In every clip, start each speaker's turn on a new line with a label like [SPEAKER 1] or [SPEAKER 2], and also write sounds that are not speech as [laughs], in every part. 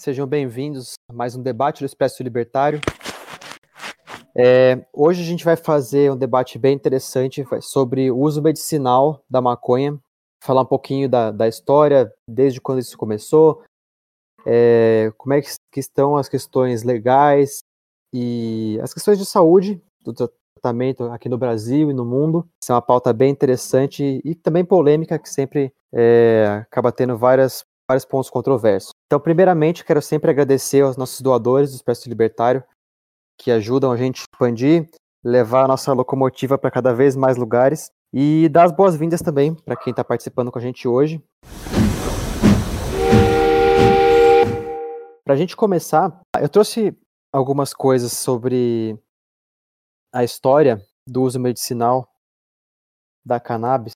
[SPEAKER 1] Sejam bem-vindos a mais um debate do Expresso Libertário. É, hoje a gente vai fazer um debate bem interessante sobre o uso medicinal da maconha, falar um pouquinho da, da história, desde quando isso começou, é, como é que, que estão as questões legais e as questões de saúde do tratamento aqui no Brasil e no mundo. Isso é uma pauta bem interessante e também polêmica, que sempre é, acaba tendo várias, vários pontos controversos. Então, primeiramente, quero sempre agradecer aos nossos doadores do Expresso Libertário, que ajudam a gente a expandir, levar a nossa locomotiva para cada vez mais lugares e dar as boas-vindas também para quem está participando com a gente hoje. Para a gente começar, eu trouxe algumas coisas sobre a história do uso medicinal da cannabis.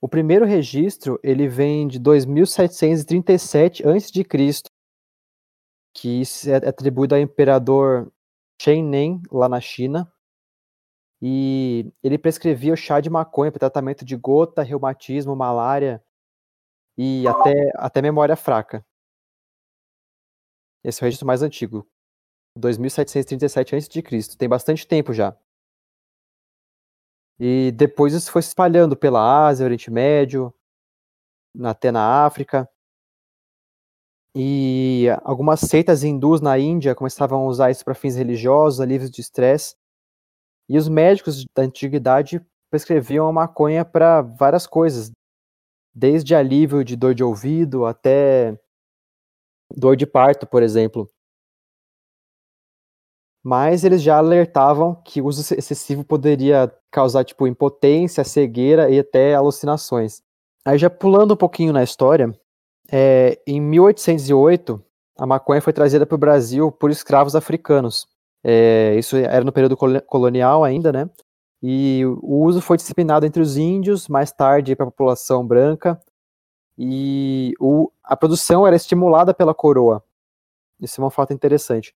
[SPEAKER 1] O primeiro registro ele vem de 2737 a.C., que é atribuído ao imperador Nen lá na China. E ele prescrevia o chá de maconha para tratamento de gota, reumatismo, malária e até, até memória fraca. Esse é o registro mais antigo, 2737 a.C. Tem bastante tempo já. E depois isso foi se espalhando pela Ásia, Oriente Médio, até na África. E algumas seitas hindus na Índia começavam a usar isso para fins religiosos, alívios de estresse. E os médicos da antiguidade prescreviam a maconha para várias coisas, desde alívio de dor de ouvido até dor de parto, por exemplo mas eles já alertavam que o uso excessivo poderia causar tipo impotência, cegueira e até alucinações. Aí já pulando um pouquinho na história, é, em 1808 a maconha foi trazida para o Brasil por escravos africanos. É, isso era no período colonial ainda, né? E o uso foi disciplinado entre os índios, mais tarde para a população branca, e o, a produção era estimulada pela coroa. Isso é um fato interessante.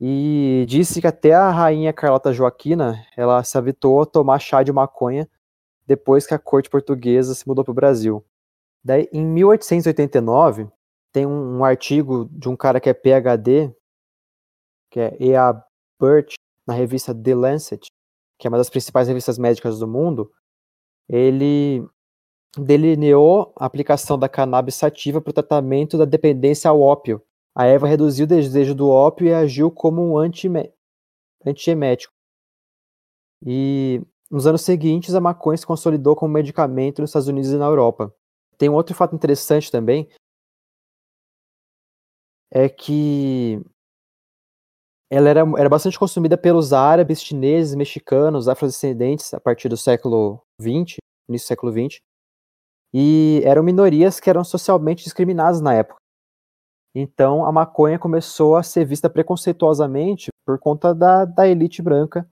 [SPEAKER 1] E disse que até a rainha Carlota Joaquina, ela se habitou a tomar chá de maconha depois que a corte portuguesa se mudou para o Brasil. Daí, em 1889, tem um, um, artigo de um cara que é PhD, que é E.A. Burt, na revista The Lancet, que é uma das principais revistas médicas do mundo, ele delineou a aplicação da cannabis sativa para o tratamento da dependência ao ópio a erva reduziu o desejo do ópio e agiu como um antiemético. E nos anos seguintes, a maconha se consolidou como medicamento nos Estados Unidos e na Europa. Tem um outro fato interessante também, é que ela era, era bastante consumida pelos árabes, chineses, mexicanos, afrodescendentes a partir do século XX, início do século XX, e eram minorias que eram socialmente discriminadas na época. Então a maconha começou a ser vista preconceituosamente por conta da, da elite branca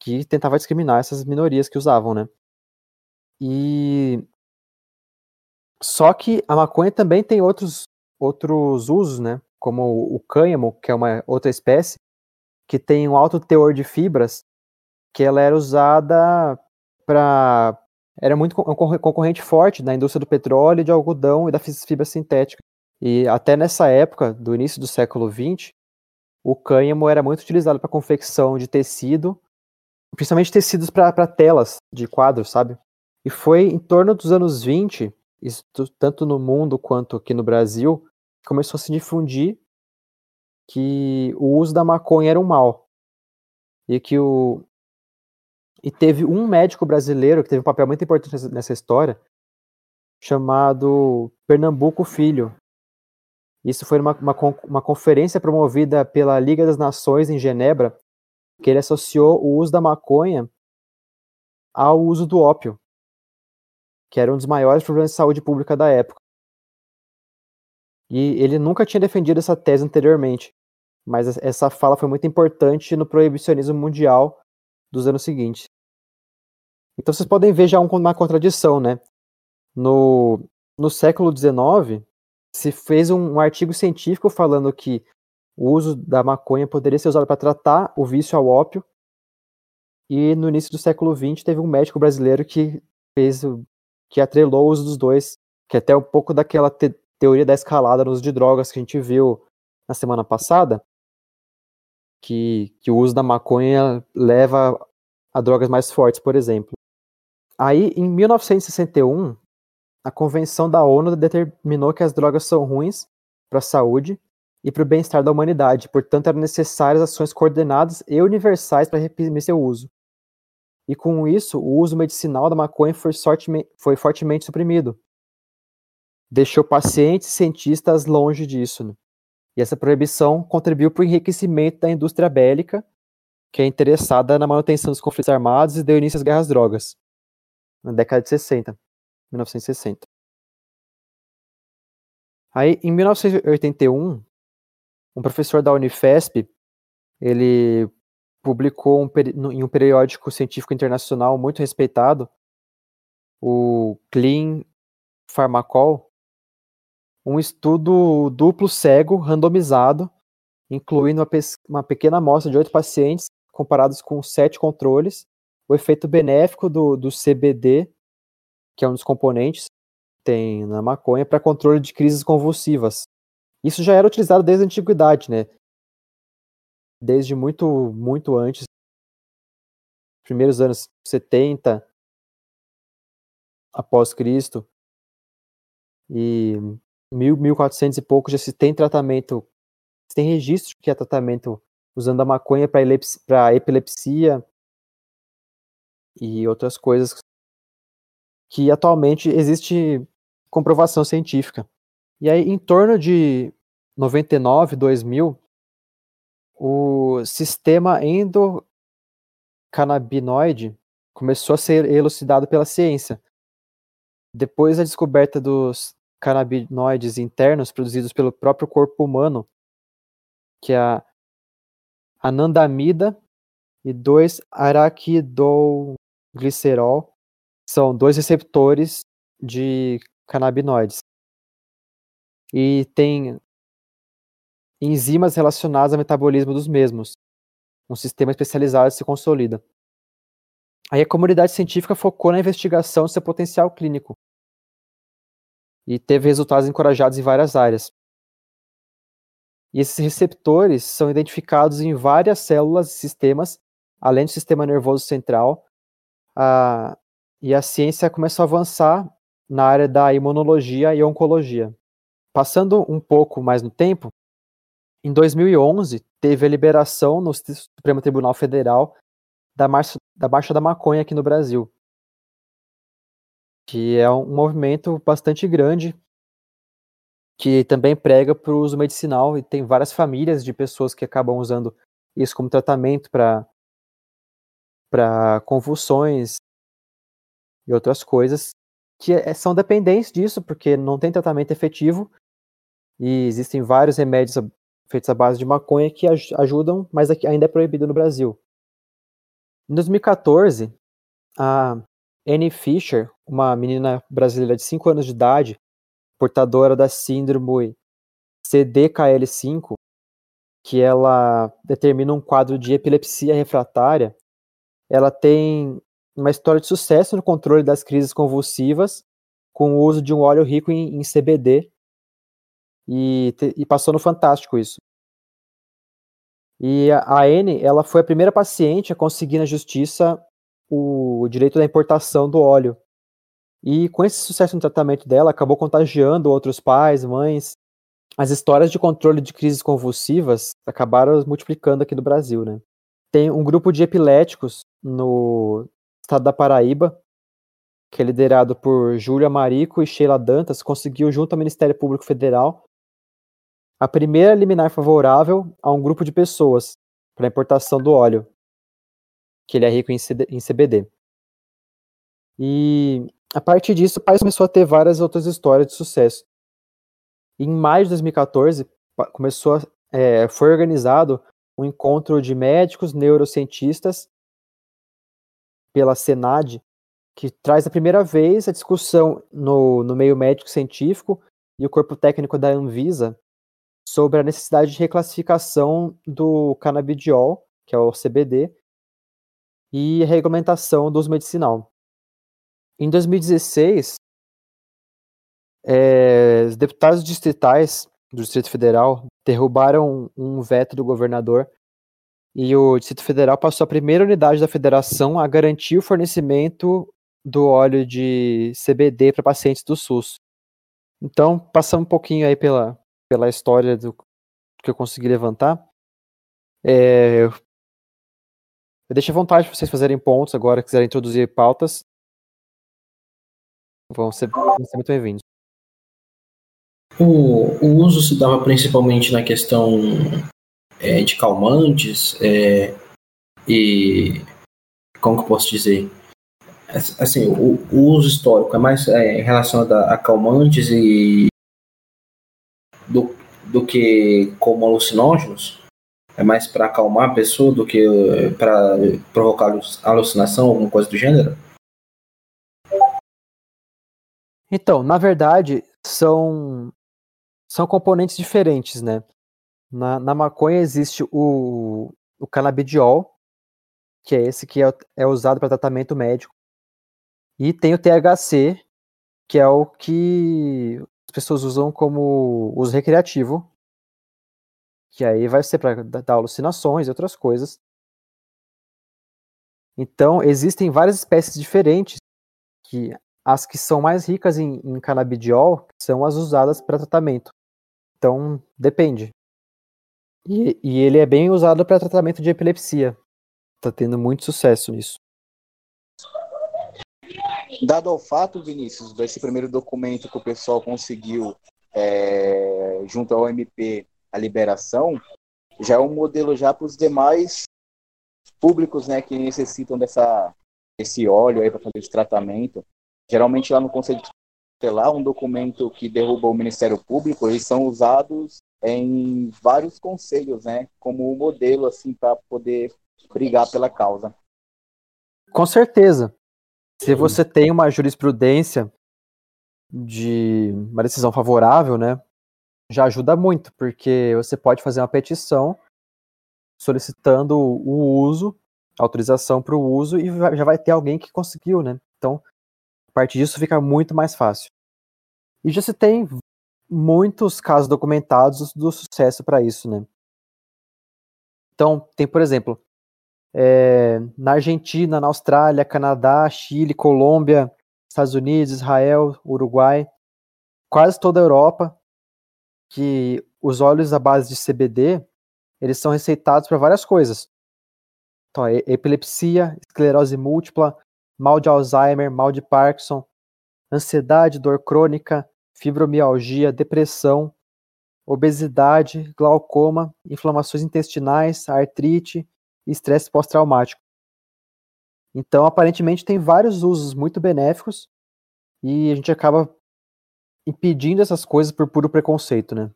[SPEAKER 1] que tentava discriminar essas minorias que usavam, né? E só que a maconha também tem outros outros usos, né? Como o cânhamo, que é uma outra espécie que tem um alto teor de fibras, que ela era usada para era muito concorrente forte na indústria do petróleo, de algodão e da fibra sintética. E até nessa época, do início do século XX, o cânhamo era muito utilizado para confecção de tecido, principalmente tecidos para telas de quadros, sabe? E foi em torno dos anos 20, isso, tanto no mundo quanto aqui no Brasil, que começou a se difundir que o uso da maconha era um mal. E que o e teve um médico brasileiro que teve um papel muito importante nessa história, chamado Pernambuco Filho, isso foi uma, uma, uma conferência promovida pela Liga das Nações em Genebra, que ele associou o uso da maconha ao uso do ópio, que era um dos maiores problemas de saúde pública da época. E ele nunca tinha defendido essa tese anteriormente, mas essa fala foi muito importante no proibicionismo mundial dos anos seguintes. Então vocês podem ver já uma contradição, né? No, no século XIX, se fez um, um artigo científico falando que o uso da maconha poderia ser usado para tratar o vício ao ópio. E no início do século XX teve um médico brasileiro que fez que atrelou o uso dos dois, que é até um pouco daquela te teoria da escalada no uso de drogas que a gente viu na semana passada, que, que o uso da maconha leva a drogas mais fortes, por exemplo. Aí, em 1961, a Convenção da ONU determinou que as drogas são ruins para a saúde e para o bem-estar da humanidade, portanto, eram necessárias ações coordenadas e universais para reprimir seu uso. E com isso, o uso medicinal da maconha foi, foi fortemente suprimido. Deixou pacientes e cientistas longe disso. Né? E essa proibição contribuiu para o enriquecimento da indústria bélica, que é interessada na manutenção dos conflitos armados e deu início às guerras drogas, na década de 60, 1960. Aí, em 1981, um professor da Unifesp, ele publicou um, em um periódico científico internacional muito respeitado, o Clean Pharmacol, um estudo duplo cego, randomizado, incluindo uma, uma pequena amostra de oito pacientes, comparados com sete controles, o efeito benéfico do, do CBD, que é um dos componentes que tem na maconha, para controle de crises convulsivas. Isso já era utilizado desde a antiguidade, né? Desde muito, muito antes, primeiros anos 70 após Cristo e mil, 1400 e pouco já se tem tratamento, se tem registro que é tratamento usando a maconha para epilepsia e outras coisas que atualmente existe comprovação científica. E aí, em torno de 99, 2000, o sistema endocannabinoide começou a ser elucidado pela ciência. Depois da descoberta dos canabinoides internos produzidos pelo próprio corpo humano, que é a anandamida e 2-araquidoglicerol, são dois receptores de canabinoides e tem enzimas relacionadas ao metabolismo dos mesmos. Um sistema especializado se consolida. Aí a comunidade científica focou na investigação do seu potencial clínico e teve resultados encorajados em várias áreas. E esses receptores são identificados em várias células e sistemas, além do sistema nervoso central. A, e a ciência começou a avançar na área da imunologia e oncologia. Passando um pouco mais no tempo, em 2011 teve a liberação no Supremo Tribunal Federal da marcha da, marcha da maconha aqui no Brasil, que é um movimento bastante grande que também prega para o uso medicinal e tem várias famílias de pessoas que acabam usando isso como tratamento para para convulsões e outras coisas que é, são dependentes disso porque não tem tratamento efetivo e existem vários remédios feitos à base de maconha que ajudam, mas ainda é proibido no Brasil. Em 2014, a Annie Fisher, uma menina brasileira de 5 anos de idade, portadora da síndrome CDKL5, que ela determina um quadro de epilepsia refratária, ela tem uma história de sucesso no controle das crises convulsivas com o uso de um óleo rico em, em CBD e, e passou no Fantástico isso. E a Anne, ela foi a primeira paciente a conseguir na justiça o direito da importação do óleo. E com esse sucesso no tratamento dela, acabou contagiando outros pais, mães. As histórias de controle de crises convulsivas acabaram multiplicando aqui no Brasil, né? Tem um grupo de epiléticos no estado da Paraíba, que é liderado por Júlia Marico e Sheila Dantas, conseguiu, junto ao Ministério Público Federal, a primeira liminar favorável a um grupo de pessoas para a importação do óleo, que ele é rico em CBD. E a partir disso, o país começou a ter várias outras histórias de sucesso. Em maio de 2014, começou a, é, foi organizado um encontro de médicos neurocientistas pela Senad, que traz a primeira vez a discussão no, no meio médico científico e o corpo técnico da Anvisa sobre a necessidade de reclassificação do canabidiol, que é o CBD, e a regulamentação do uso medicinal. Em 2016, é, os deputados distritais do Distrito Federal derrubaram um veto do governador e o Distrito Federal passou a primeira unidade da federação a garantir o fornecimento do óleo de CBD para pacientes do SUS. Então, passando um pouquinho aí pela, pela história do que eu consegui levantar, é, eu deixo à vontade para vocês fazerem pontos agora, quiserem introduzir pautas. Vão ser, vão ser muito bem-vindos.
[SPEAKER 2] O, o, uso se dava principalmente na questão é, de calmantes é, e como que eu posso dizer assim o, o uso histórico é mais é, relacionado a, a calmantes e do, do que como alucinógenos é mais para acalmar a pessoa do que para provocar alucinação alguma coisa do gênero
[SPEAKER 1] então na verdade são são componentes diferentes, né? Na, na maconha existe o, o canabidiol, que é esse que é, é usado para tratamento médico. E tem o THC, que é o que as pessoas usam como uso recreativo, que aí vai ser para dar alucinações e outras coisas. Então, existem várias espécies diferentes, que as que são mais ricas em, em canabidiol são as usadas para tratamento. Então, depende. E, e ele é bem usado para tratamento de epilepsia. Tá tendo muito sucesso nisso.
[SPEAKER 3] Dado ao fato, Vinícius, desse primeiro documento que o pessoal conseguiu é, junto ao MP a liberação, já é um modelo já para os demais públicos, né, que necessitam dessa esse óleo aí para fazer esse tratamento. Geralmente lá no Conselho lá um documento que derrubou o Ministério Público, eles são usados em vários conselhos, né, como um modelo assim para poder brigar pela causa.
[SPEAKER 1] Com certeza. Se você tem uma jurisprudência de uma decisão favorável, né, já ajuda muito, porque você pode fazer uma petição solicitando o uso, autorização para o uso e já vai ter alguém que conseguiu, né? Então, partir disso fica muito mais fácil. E já se tem muitos casos documentados do sucesso para isso, né? Então, tem, por exemplo, é, na Argentina, na Austrália, Canadá, Chile, Colômbia, Estados Unidos, Israel, Uruguai, quase toda a Europa, que os óleos à base de CBD, eles são receitados para várias coisas. Então, é epilepsia, esclerose múltipla, mal de Alzheimer, mal de Parkinson, ansiedade, dor crônica, fibromialgia, depressão, obesidade, glaucoma, inflamações intestinais, artrite e estresse pós-traumático. Então, aparentemente, tem vários usos muito benéficos e a gente acaba impedindo essas coisas por puro preconceito, né?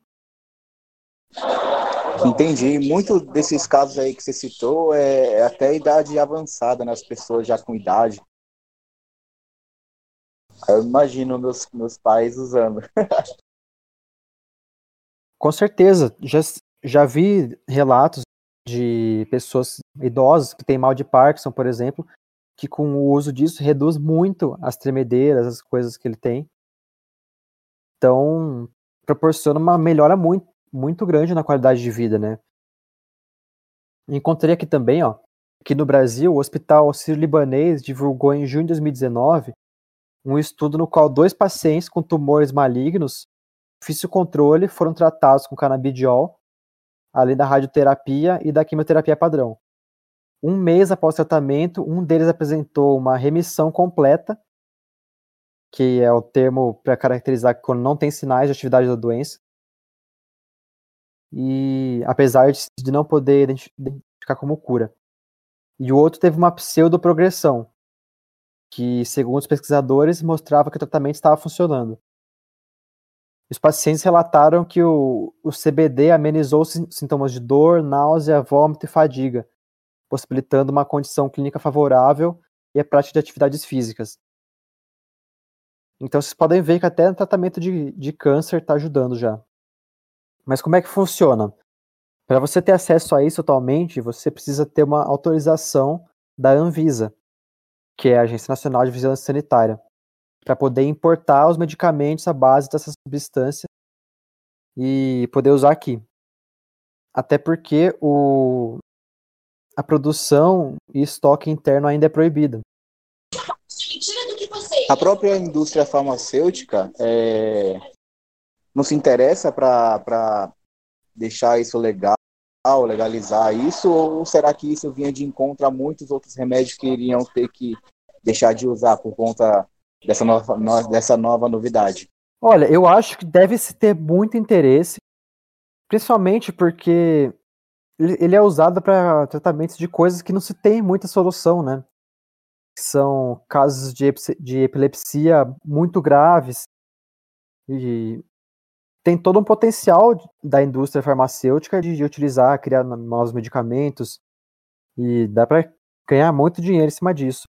[SPEAKER 3] Entendi. Muito desses casos aí que você citou é até idade avançada, né? pessoas já com idade. Eu imagino meus, meus pais usando. [laughs]
[SPEAKER 1] Com certeza. Já, já vi relatos de pessoas idosas que têm mal de Parkinson, por exemplo, que com o uso disso reduz muito as tremedeiras, as coisas que ele tem. Então, proporciona uma melhora muito, muito grande na qualidade de vida, né? Encontrei aqui também, ó, que no Brasil, o Hospital Sírio-Libanês divulgou em junho de 2019 um estudo no qual dois pacientes com tumores malignos, difícil controle, foram tratados com canabidiol, além da radioterapia e da quimioterapia padrão. Um mês após o tratamento, um deles apresentou uma remissão completa, que é o termo para caracterizar quando não tem sinais de atividade da doença. E apesar de não poder identificar como cura. E o outro teve uma pseudoprogressão, que, segundo os pesquisadores, mostrava que o tratamento estava funcionando. Os pacientes relataram que o, o CBD amenizou sintomas de dor, náusea, vômito e fadiga, possibilitando uma condição clínica favorável e a prática de atividades físicas. Então vocês podem ver que até o tratamento de, de câncer está ajudando já. Mas como é que funciona? Para você ter acesso a isso atualmente, você precisa ter uma autorização da Anvisa, que é a Agência Nacional de Vigilância Sanitária. para poder importar os medicamentos à base dessa substância e poder usar aqui. Até porque o, a produção e estoque interno ainda é proibido.
[SPEAKER 3] A própria indústria farmacêutica é, não se interessa para deixar isso legal, legalizar isso, ou será que isso vinha de encontro a muitos outros remédios que iriam ter que deixar de usar por conta dessa nova, dessa nova novidade?
[SPEAKER 1] Olha, eu acho que deve se ter muito interesse, principalmente porque ele é usado para tratamentos de coisas que não se tem muita solução, né? São casos de, de epilepsia muito graves e tem todo um potencial da indústria farmacêutica de, de utilizar, criar novos medicamentos e dá para ganhar muito dinheiro em cima disso.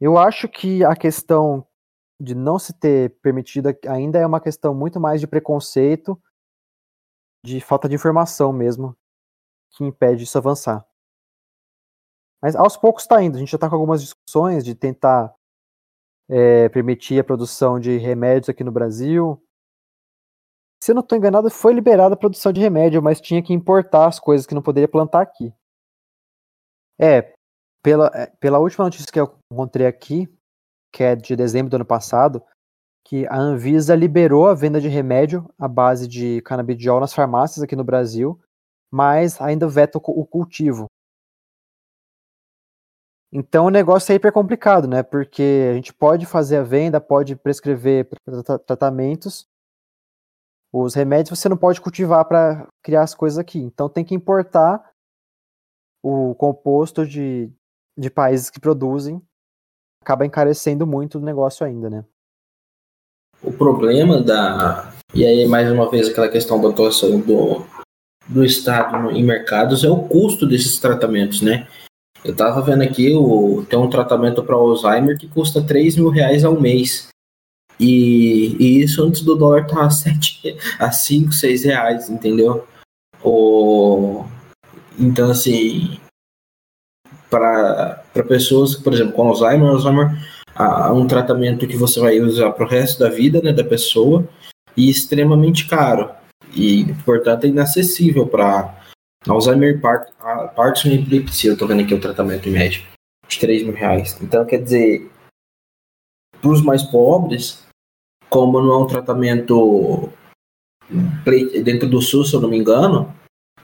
[SPEAKER 1] Eu acho que a questão de não se ter permitido ainda é uma questão muito mais de preconceito, de falta de informação mesmo, que impede isso avançar. Mas aos poucos está indo. A gente já está com algumas discussões de tentar é, permitir a produção de remédios aqui no Brasil. Se eu não estou enganado, foi liberada a produção de remédio, mas tinha que importar as coisas que não poderia plantar aqui. É, pela, é, pela última notícia que eu encontrei aqui, que é de dezembro do ano passado, que a Anvisa liberou a venda de remédio à base de canabidiol nas farmácias aqui no Brasil, mas ainda veta o cultivo. Então o negócio é hiper complicado, né? Porque a gente pode fazer a venda, pode prescrever tratamentos. Os remédios você não pode cultivar para criar as coisas aqui. Então tem que importar o composto de, de países que produzem. Acaba encarecendo muito o negócio ainda, né?
[SPEAKER 2] O problema da. E aí, mais uma vez, aquela questão da atuação do, do Estado em mercados é o custo desses tratamentos, né? Eu tava vendo aqui, o, tem um tratamento para Alzheimer que custa 3 mil reais ao mês. E, e isso antes do dólar estar tá a, 7, a 5, 6 reais, entendeu? O, então, assim, para pessoas, por exemplo, com Alzheimer, Alzheimer é um tratamento que você vai usar para o resto da vida né, da pessoa e extremamente caro. E, portanto, é inacessível para Alzheimer, Parkinson e epilepsia. Eu tô vendo aqui o tratamento médio de 3 mil reais. Então, quer dizer, para os mais pobres, como não é um tratamento dentro do SUS, se eu não me engano,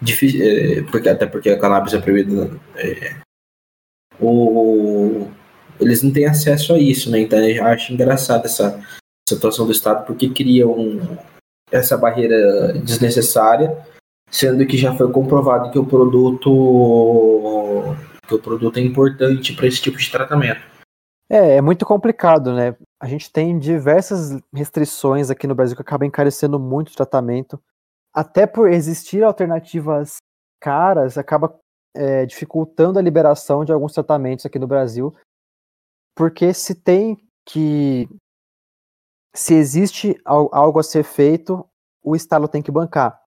[SPEAKER 2] difícil, é, porque, até porque a cannabis é proibida, é, eles não têm acesso a isso, né? Então eu acho engraçado essa situação do Estado, porque cria um, essa barreira desnecessária sendo que já foi comprovado que o produto que o produto é importante para esse tipo de tratamento.
[SPEAKER 1] É, é muito complicado, né? A gente tem diversas restrições aqui no Brasil que acabam encarecendo muito o tratamento. Até por existir alternativas caras, acaba é, dificultando a liberação de alguns tratamentos aqui no Brasil. Porque se tem que. Se existe algo a ser feito, o Estado tem que bancar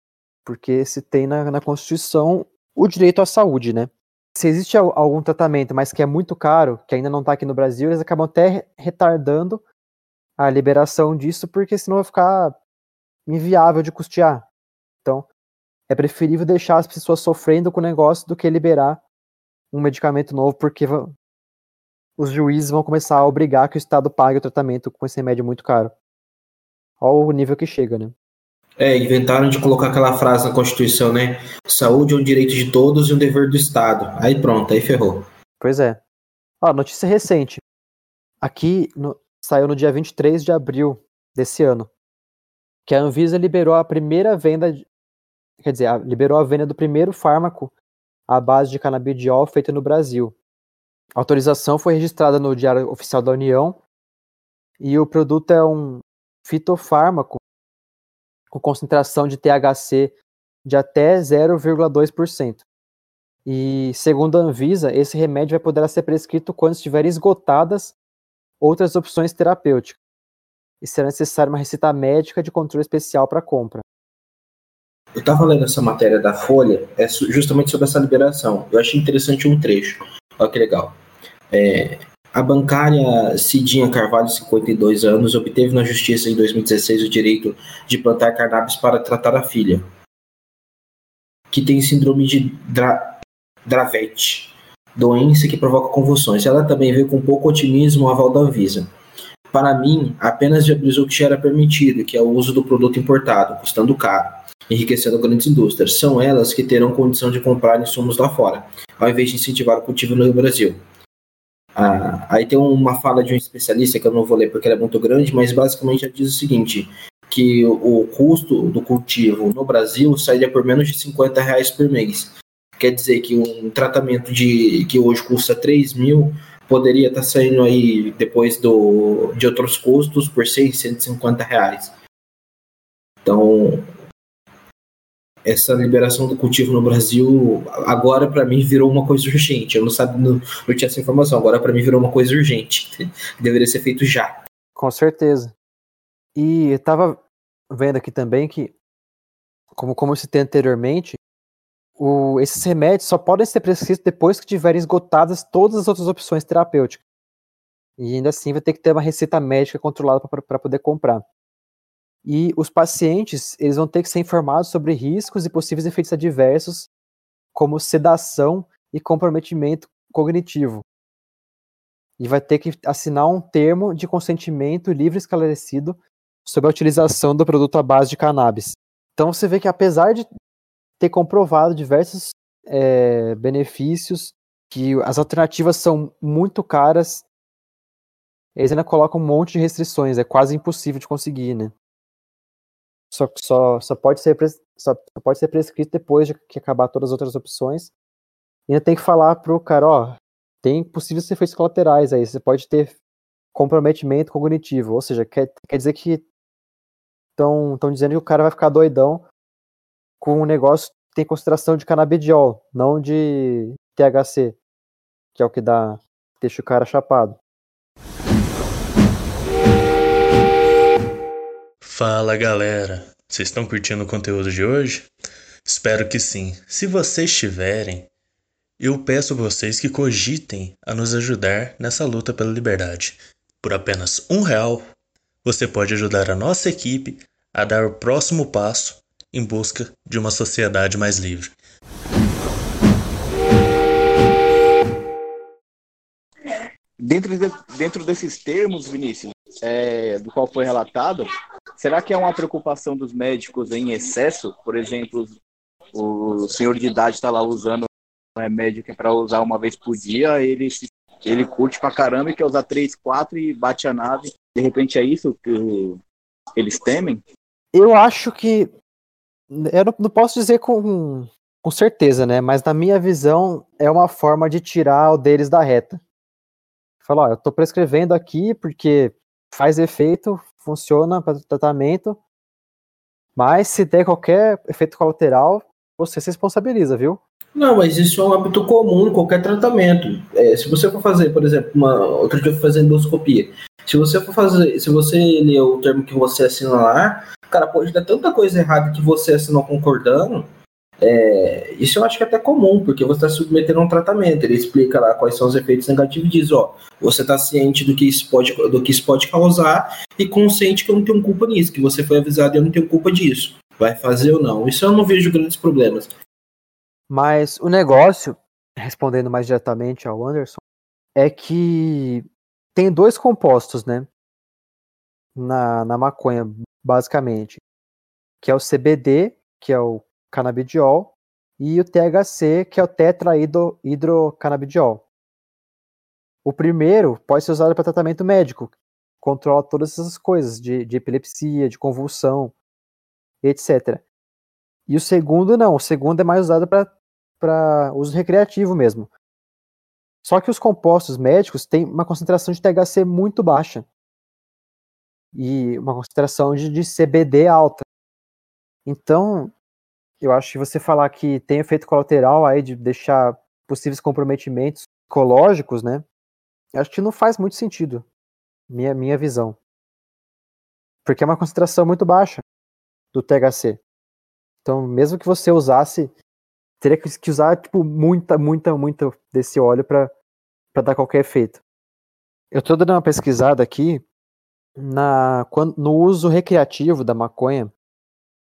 [SPEAKER 1] porque se tem na, na Constituição o direito à saúde, né? Se existe algum tratamento, mas que é muito caro, que ainda não está aqui no Brasil, eles acabam até retardando a liberação disso, porque senão vai ficar inviável de custear. Então, é preferível deixar as pessoas sofrendo com o negócio do que liberar um medicamento novo, porque os juízes vão começar a obrigar que o Estado pague o tratamento com esse remédio muito caro. Olha o nível que chega, né?
[SPEAKER 2] É, inventaram de colocar aquela frase na Constituição, né? Saúde é um direito de todos e um dever do Estado. Aí pronto, aí ferrou.
[SPEAKER 1] Pois é. Ó, notícia recente. Aqui no, saiu no dia 23 de abril desse ano. Que a Anvisa liberou a primeira venda. De, quer dizer, a, liberou a venda do primeiro fármaco à base de canabidiol feito no Brasil. A autorização foi registrada no Diário Oficial da União e o produto é um fitofármaco com concentração de THC de até 0,2%. E, segundo a Anvisa, esse remédio vai poder ser prescrito quando estiverem esgotadas outras opções terapêuticas. E será necessária uma receita médica de controle especial para compra.
[SPEAKER 2] Eu estava lendo essa matéria da Folha, é justamente sobre essa liberação. Eu achei interessante um trecho. Olha que legal. É, A bancária Cidinha Carvalho, 52 anos, obteve na justiça em 2016 o direito de plantar cannabis para tratar a filha, que tem síndrome de Dra Dravet, doença que provoca convulsões. Ela também veio com pouco otimismo o aval da. Para mim, apenas viabilizou o que já era permitido, que é o uso do produto importado, custando caro, enriquecendo grandes indústrias. São elas que terão condição de comprar insumos lá fora, ao invés de incentivar o cultivo no Brasil. Ah, aí tem uma fala de um especialista que eu não vou ler porque ela é muito grande, mas basicamente ela diz o seguinte: que o custo do cultivo no Brasil sairia por menos de 50 reais por mês. Quer dizer que um tratamento de que hoje custa 3 mil poderia estar tá saindo aí depois do, de outros custos por 650 reais. Então, essa liberação do cultivo no Brasil agora para mim virou uma coisa urgente. Eu não sabia, não, não tinha essa informação. Agora para mim virou uma coisa urgente. Deveria ser feito já.
[SPEAKER 1] Com certeza. E eu tava vendo aqui também que, como, como eu citei anteriormente, o, esses remédios só podem ser prescritos depois que tiverem esgotadas todas as outras opções terapêuticas. E ainda assim vai ter que ter uma receita médica controlada para poder comprar. E os pacientes, eles vão ter que ser informados sobre riscos e possíveis efeitos adversos, como sedação e comprometimento cognitivo. E vai ter que assinar um termo de consentimento livre esclarecido sobre a utilização do produto à base de cannabis. Então você vê que apesar de ter comprovado diversos é, benefícios, que as alternativas são muito caras, eles ainda colocam um monte de restrições, é quase impossível de conseguir, né? Só, só, só, pode ser, só, pode ser prescrito depois de que acabar todas as outras opções. E ainda tem que falar pro cara, ó, tem possíveis efeitos colaterais aí, você pode ter comprometimento cognitivo, ou seja, quer, quer dizer que estão dizendo que o cara vai ficar doidão com um negócio que tem consideração de canabidiol, não de THC, que é o que dá, deixa o cara chapado.
[SPEAKER 4] Fala galera, vocês estão curtindo o conteúdo de hoje? Espero que sim. Se vocês estiverem, eu peço a vocês que cogitem a nos ajudar nessa luta pela liberdade. Por apenas um real, você pode ajudar a nossa equipe a dar o próximo passo em busca de uma sociedade mais livre.
[SPEAKER 3] Dentro, de, dentro desses termos, Vinícius, é, do qual foi relatado, será que é uma preocupação dos médicos em excesso? Por exemplo, o senhor de idade está lá usando um remédio que é para usar uma vez por dia, ele, ele curte pra caramba e quer usar três, quatro e bate a nave. De repente é isso que eles temem?
[SPEAKER 1] Eu acho que. Eu não, posso dizer com, com certeza, né? Mas na minha visão, é uma forma de tirar o deles da reta. Falar, ó, eu tô prescrevendo aqui porque faz efeito, funciona para tratamento, mas se der qualquer efeito colateral, você se responsabiliza, viu?
[SPEAKER 2] Não, mas isso é um hábito comum em qualquer tratamento. É, se você for fazer, por exemplo, uma, outro dia eu fui fazer endoscopia. Se você for fazer, se você ler o termo que você assina lá, cara, pode dar tanta coisa errada que você assinou concordando, é, isso eu acho que é até comum, porque você está submetendo a um tratamento. Ele explica lá quais são os efeitos negativos e diz: ó, você está ciente do que, isso pode, do que isso pode causar e consciente que eu não tenho culpa nisso, que você foi avisado e eu não tenho culpa disso. Vai fazer ou não? Isso eu não vejo grandes problemas.
[SPEAKER 1] Mas o negócio, respondendo mais diretamente ao Anderson, é que tem dois compostos, né? Na, na maconha, basicamente. Que é o CBD, que é o canabidiol, e o THC, que é o tetrahidrocanabidiol. O primeiro pode ser usado para tratamento médico, controla todas essas coisas, de, de epilepsia, de convulsão, etc. E o segundo não, o segundo é mais usado para uso recreativo mesmo. Só que os compostos médicos têm uma concentração de THC muito baixa e uma concentração de, de CBD alta. Então, eu acho que você falar que tem efeito colateral aí de deixar possíveis comprometimentos psicológicos, né? Acho que não faz muito sentido, minha, minha visão. Porque é uma concentração muito baixa do THC. Então, mesmo que você usasse, teria que usar tipo muita, muita, muita desse óleo para dar qualquer efeito. Eu estou dando uma pesquisada aqui na, no uso recreativo da maconha.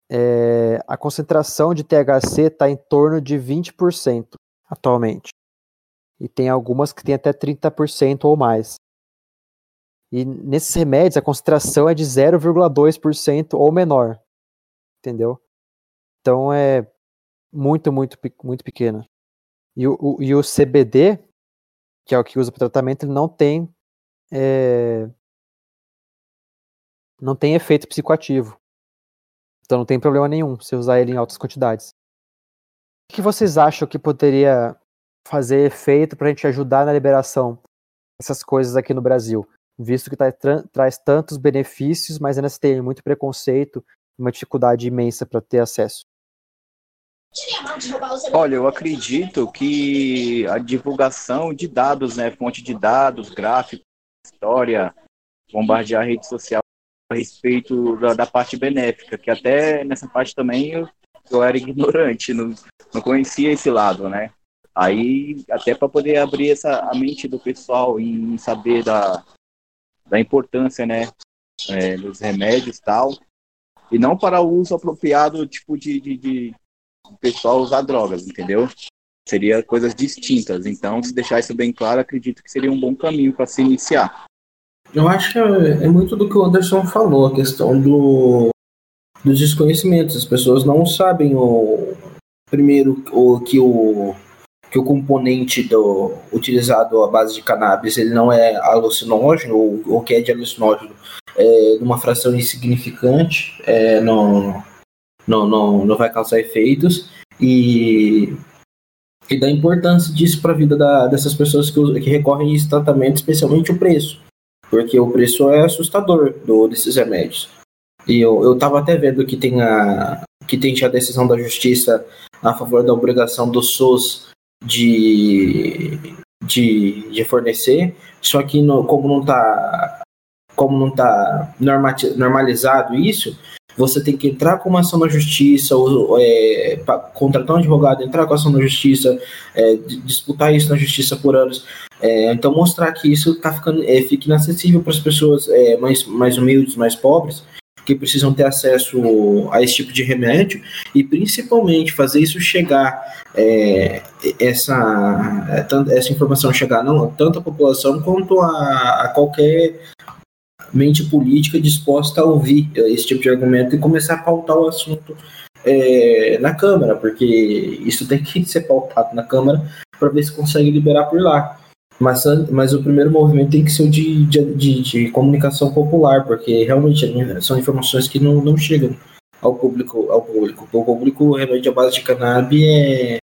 [SPEAKER 1] É, a concentração de THC está em torno de 20% atualmente. E tem algumas que tem até 30% ou mais. E nesses remédios a concentração é de 0,2% ou menor. Entendeu? Então é muito, muito, muito pequena. E o, o, e o CBD, que é o que usa para tratamento, ele não tem é, não tem efeito psicoativo. Então não tem problema nenhum se usar ele em altas quantidades. O que vocês acham que poderia fazer efeito para a gente ajudar na liberação dessas coisas aqui no Brasil? Visto que tá, tra traz tantos benefícios, mas ainda tem muito preconceito uma dificuldade imensa para ter acesso.
[SPEAKER 3] Olha, eu acredito que a divulgação de dados, né, fonte de dados, gráficos, história, bombardear a rede social a respeito da, da, parte benéfica, que até nessa parte também eu, eu era ignorante, não, não conhecia esse lado, né? Aí, até para poder abrir essa, a mente do pessoal em saber da, da importância, né, é, dos remédios e tal, e não para o uso apropriado, tipo, de, de, de pessoal usar drogas, entendeu? Seria coisas distintas. Então, se deixar isso bem claro, acredito que seria um bom caminho para se iniciar.
[SPEAKER 2] Eu acho que é, é, muito do que o Anderson falou, a questão do, dos desconhecimentos. As pessoas não sabem o primeiro o que o que o componente do, utilizado à base de cannabis ele não é alucinógeno ou que é de alucinógeno é uma fração insignificante, é, não, não, não, não vai causar efeitos e, e da importância disso para a vida da, dessas pessoas que, que recorrem a esse tratamento, especialmente o preço, porque o preço é assustador do, desses remédios. E eu estava até vendo que tem, a, que tem a decisão da justiça a favor da obrigação do SUS de, de, de fornecer, só que no, como não está como não está normalizado isso, você tem que entrar com uma ação na justiça, ou, é, contratar um advogado, entrar com ação na justiça, é, disputar isso na justiça por anos. É, então, mostrar que isso tá ficando, é, fica inacessível para as pessoas é, mais, mais humildes, mais pobres, que precisam ter acesso a esse tipo de remédio, e principalmente fazer isso chegar, é, essa, essa informação chegar não tanto à população quanto a, a qualquer mente política disposta a ouvir esse tipo de argumento e começar a pautar o assunto é, na Câmara, porque isso tem que [laughs] ser pautado na Câmara para ver se consegue liberar por lá. Mas, mas o primeiro movimento tem que ser o de, de, de, comunicação popular, porque realmente são informações que não, não chegam ao público. Ao público. O público, remédio à base de cannabis é,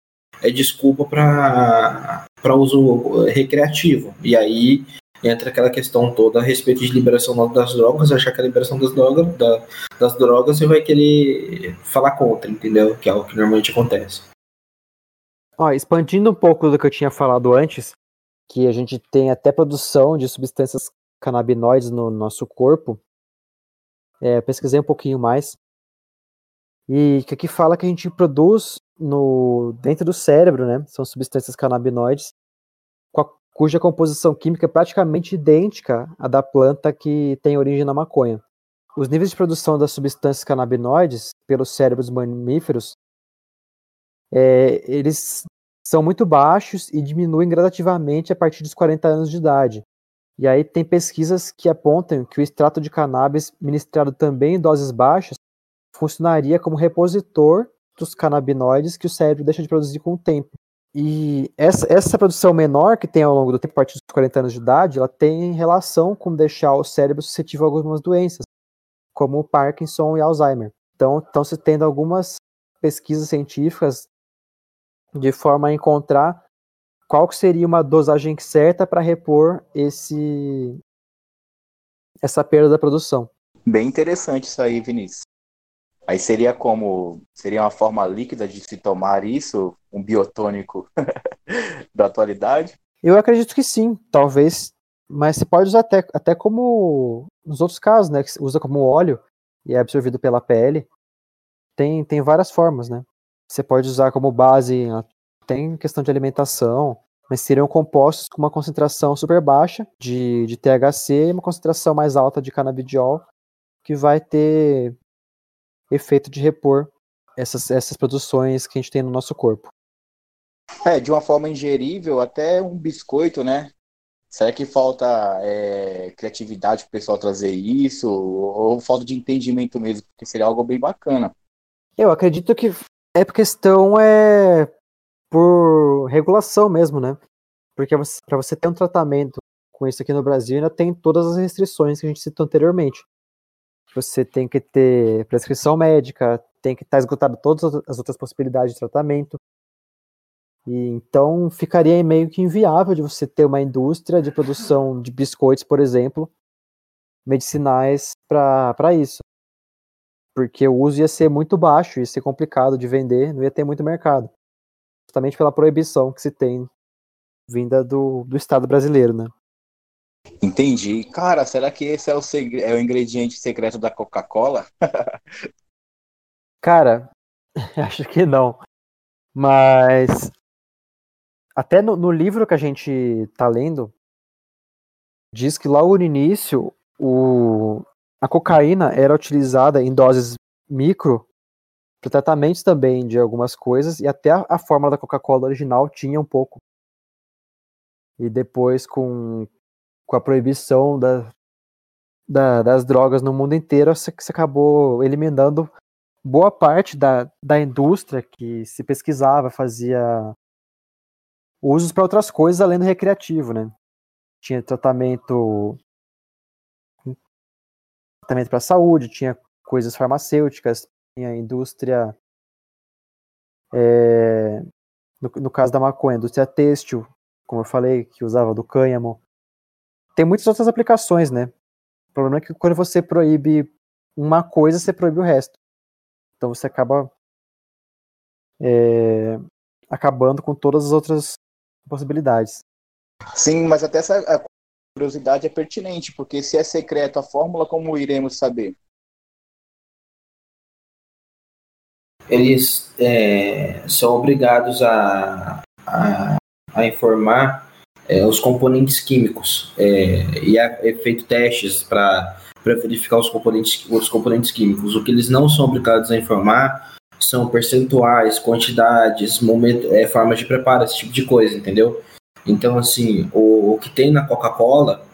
[SPEAKER 2] é desculpa para uso recreativo. E aí entra aquela questão toda a respeito de liberação das drogas, achar que a liberação das drogas, da, das drogas vai querer falar contra, entendeu? Que é o que normalmente acontece.
[SPEAKER 1] Ó, expandindo um pouco do que eu tinha falado antes, que a gente tem até produção de substâncias canabinoides no nosso corpo, é, pesquisei um pouquinho mais, e que aqui fala que a gente produz no dentro do cérebro, né? São substâncias canabinoides cuja composição química é praticamente idêntica à da planta que tem origem na maconha. Os níveis de produção das substâncias canabinoides pelos cérebros mamíferos é, eles são muito baixos e diminuem gradativamente a partir dos 40 anos de idade. E aí tem pesquisas que apontam que o extrato de cannabis ministrado também em doses baixas funcionaria como repositor dos canabinoides que o cérebro deixa de produzir com o tempo. E essa, essa produção menor que tem ao longo do tempo, a partir dos 40 anos de idade, ela tem relação com deixar o cérebro suscetível a algumas doenças, como Parkinson e Alzheimer. Então, estão se tendo algumas pesquisas científicas de forma a encontrar qual que seria uma dosagem certa para repor esse essa perda da produção.
[SPEAKER 3] Bem interessante isso aí, Vinícius. Aí seria como. Seria uma forma líquida de se tomar isso, um biotônico [laughs] da atualidade?
[SPEAKER 1] Eu acredito que sim, talvez. Mas você pode usar até, até como nos outros casos, né? Que usa como óleo e é absorvido pela pele. Tem, tem várias formas, né? Você pode usar como base, tem questão de alimentação, mas seriam compostos com uma concentração super baixa de, de THC e uma concentração mais alta de canabidiol, que vai ter efeito de repor essas, essas produções que a gente tem no nosso corpo.
[SPEAKER 3] É, de uma forma ingerível, até um biscoito, né? Será que falta é, criatividade para o pessoal trazer isso? Ou falta de entendimento mesmo? Porque seria algo bem bacana.
[SPEAKER 1] Eu acredito que é por questão é por regulação mesmo, né? Porque para você ter um tratamento com isso aqui no Brasil, ainda tem todas as restrições que a gente citou anteriormente. Você tem que ter prescrição médica, tem que estar tá esgotado todas as outras possibilidades de tratamento. E então ficaria meio que inviável de você ter uma indústria de produção de biscoitos, por exemplo, medicinais para isso. Porque o uso ia ser muito baixo, ia ser complicado de vender, não ia ter muito mercado. Justamente pela proibição que se tem vinda do, do Estado brasileiro, né?
[SPEAKER 3] Entendi. Cara, será que esse é o, é o ingrediente secreto da Coca-Cola?
[SPEAKER 1] Cara, [laughs] acho que não. Mas até no, no, livro que a gente tá lendo, diz que logo no início o, a cocaína era utilizada em doses micro para tratamentos também de algumas coisas, e até a, a fórmula da Coca-Cola original tinha um pouco. E depois, com, com a proibição da, da, das drogas no mundo inteiro, você, acabou eliminando boa parte da, da indústria que se pesquisava, fazia usos para outras coisas além do recreativo, né? Tinha tratamento tratamento para saúde, tinha coisas farmacêuticas, tinha indústria é, no, no, caso da maconha, indústria têxtil, como eu falei, que usava do cânhamo. Tem muitas outras aplicações, né? O problema é que quando você proíbe uma coisa, você proíbe o resto. Então você acaba é, acabando com todas as outras possibilidades.
[SPEAKER 3] Sim, mas até essa curiosidade é pertinente, porque se é secreto a fórmula, como iremos saber?
[SPEAKER 2] Eles é, são obrigados a, a, a informar é, os componentes químicos é, e é, feito testes para verificar os componentes, os componentes químicos. O que eles não são obrigados a informar são percentuais, quantidades, momento, é, formas de preparo, esse tipo de coisa, entendeu? Então, assim, o, o que tem na Coca-Cola,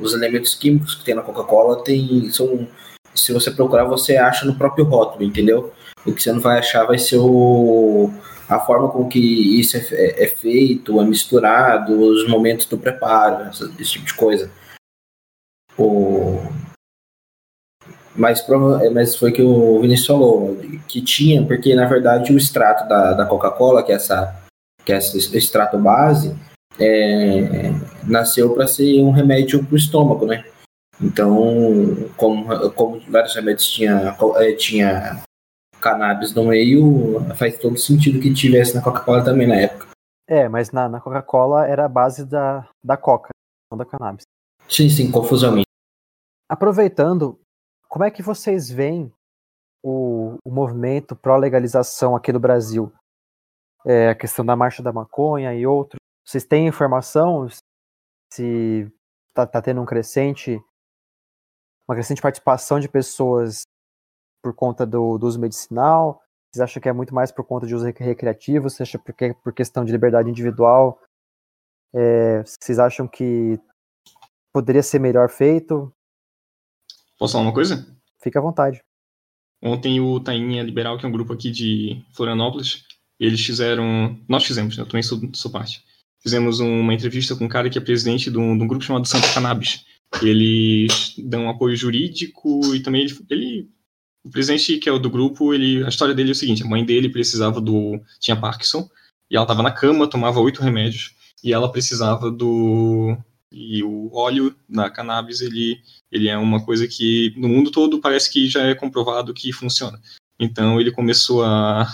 [SPEAKER 2] os elementos químicos que tem na Coca-Cola, tem, são, se você procurar, você acha no próprio rótulo, entendeu? O que você não vai achar vai ser o, a forma com que isso é, é, é feito, é misturado, os momentos do preparo, esse, tipo de coisa. O, mas, mas foi que o Vinícius falou, que tinha, porque na verdade o extrato da, da Coca-Cola, que é essa, que é esse extrato base, é, nasceu para ser um remédio para o estômago, né? Então, como, como vários remédios tinha, é, tinha cannabis no meio, faz todo sentido que tivesse na Coca-Cola também na época.
[SPEAKER 1] É, mas na, na Coca-Cola era a base da, da Coca, não da cannabis.
[SPEAKER 2] Sim, sim, confusão.
[SPEAKER 1] Aproveitando, como é que vocês veem o, o movimento pró-legalização aqui no Brasil? É, a questão da marcha da maconha e outros. Vocês têm informação se está tá tendo um crescente, uma crescente participação de pessoas por conta do, do uso medicinal? Vocês acham que é muito mais por conta de uso recreativo? Você acha porque por questão de liberdade individual? É, vocês acham que poderia ser melhor feito?
[SPEAKER 5] Posso falar uma coisa?
[SPEAKER 1] Fique à vontade.
[SPEAKER 5] Ontem o Tainha Liberal, que é um grupo aqui de Florianópolis, eles fizeram. Nós fizemos, né? eu também sou, sou parte. Fizemos uma entrevista com um cara que é presidente de um, de um grupo chamado Santa Cannabis. Eles dão apoio jurídico e também ele, ele o presidente que é o do grupo, ele, a história dele é o seguinte: a mãe dele precisava do. tinha Parkinson, e ela estava na cama, tomava oito remédios, e ela precisava do, e o óleo na cannabis, ele, ele é uma coisa que no mundo todo parece que já é comprovado que funciona. Então ele começou a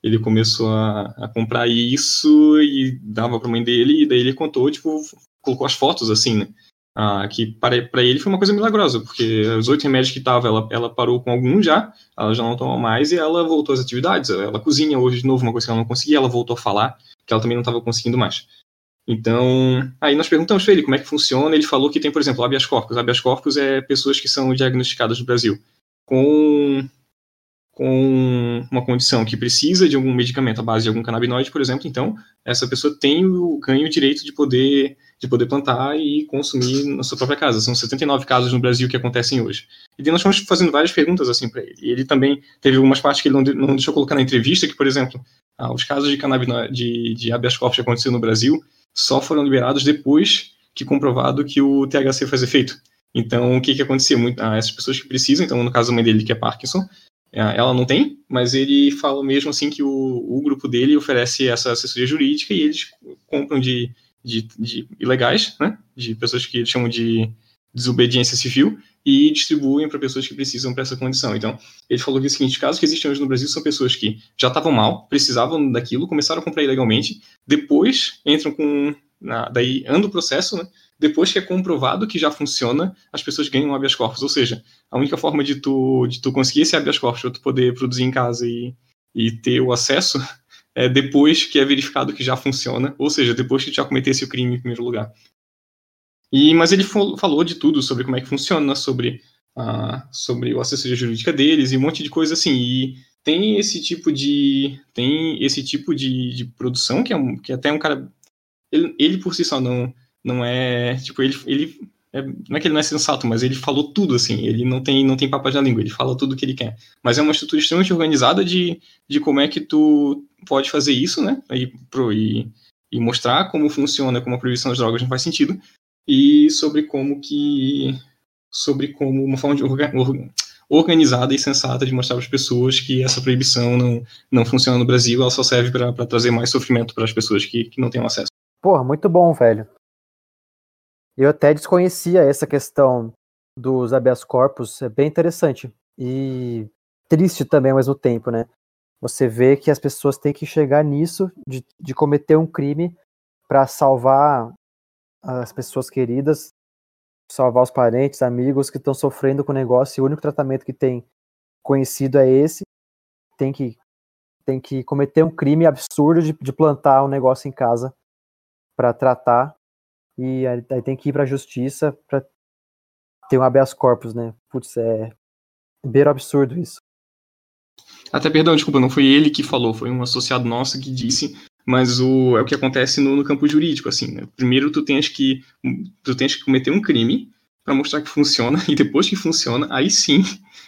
[SPEAKER 5] ele começou a, a comprar isso e dava para a mãe dele e daí ele contou, tipo, colocou as fotos assim, né? Ah, que para, ele foi uma coisa milagrosa, porque os oito remédios que tava, ela, ela parou com alguns já, ela já não toma mais e ela voltou às atividades. Ela, ela cozinha hoje de novo, uma coisa que ela não conseguia, ela voltou a falar. que ela também não estava conseguindo mais. Então, aí nós perguntamos para ele como é que funciona. Ele falou que tem, por exemplo, habeas corpus. Habeas corpus é pessoas que são diagnosticadas no Brasil com, com uma condição que precisa de algum medicamento à base de algum canabinoide, por exemplo. Então, essa pessoa tem o ganho o direito de poder de poder plantar e consumir na sua própria casa. São 79 casos no Brasil que acontecem hoje. E nós fomos fazendo várias perguntas assim para ele. E ele também teve algumas partes que ele não, não deixou colocar na entrevista, que, por exemplo, ah, os casos de canabinoide de, de habeas corpus que aconteceram no Brasil só foram liberados depois que comprovado que o THC faz efeito. Então, o que que acontecia? Muito, ah, essas pessoas que precisam, então no caso da mãe dele que é Parkinson, é, ela não tem, mas ele fala mesmo assim que o, o grupo dele oferece essa assessoria jurídica e eles compram de, de, de ilegais, né, de pessoas que chamam de desobediência civil e distribuem para pessoas que precisam para essa condição. Então, ele falou que o seguinte, casos que existem hoje no Brasil são pessoas que já estavam mal, precisavam daquilo, começaram a comprar ilegalmente, depois entram com, na, daí anda o processo, né? Depois que é comprovado que já funciona, as pessoas ganham habeas corpus. Ou seja, a única forma de tu, de tu conseguir esse habeas corpus para tu poder produzir em casa e, e ter o acesso é depois que é verificado que já funciona, ou seja, depois que já cometesse o crime em primeiro lugar. E, mas ele falou de tudo sobre como é que funciona, sobre, a, sobre o assessoria jurídica deles e um monte de coisa assim. E tem esse tipo de tem esse tipo de, de produção que é, um, que até um cara ele, ele por si só não não é tipo ele ele é, não é que ele não é sensato, mas ele falou tudo assim. Ele não tem não tem papas na língua. Ele fala tudo o que ele quer. Mas é uma estrutura extremamente organizada de, de como é que tu pode fazer isso, né? E, pro, e, e mostrar como funciona, como a proibição das drogas não faz sentido e sobre como que sobre como uma forma de organizada e sensata de mostrar para as pessoas que essa proibição não, não funciona no Brasil, ela só serve para trazer mais sofrimento para as pessoas que, que não têm acesso.
[SPEAKER 1] Porra, muito bom, velho. Eu até desconhecia essa questão dos habeas corpus, é bem interessante. E triste também ao mesmo tempo, né? Você vê que as pessoas têm que chegar nisso, de, de cometer um crime para salvar as pessoas queridas, salvar os parentes, amigos que estão sofrendo com o negócio e o único tratamento que tem conhecido é esse. Tem que, tem que cometer um crime absurdo de, de plantar um negócio em casa para tratar e aí, aí, tem que ir para a justiça para ter um habeas corpus, né? Putz, é beiro absurdo isso.
[SPEAKER 5] Até perdão, desculpa, não foi ele que falou, foi um associado nosso que disse mas o, é o que acontece no, no campo jurídico, assim, né? Primeiro tu tens que tu tens que cometer um crime para mostrar que funciona [laughs] e depois que funciona, aí sim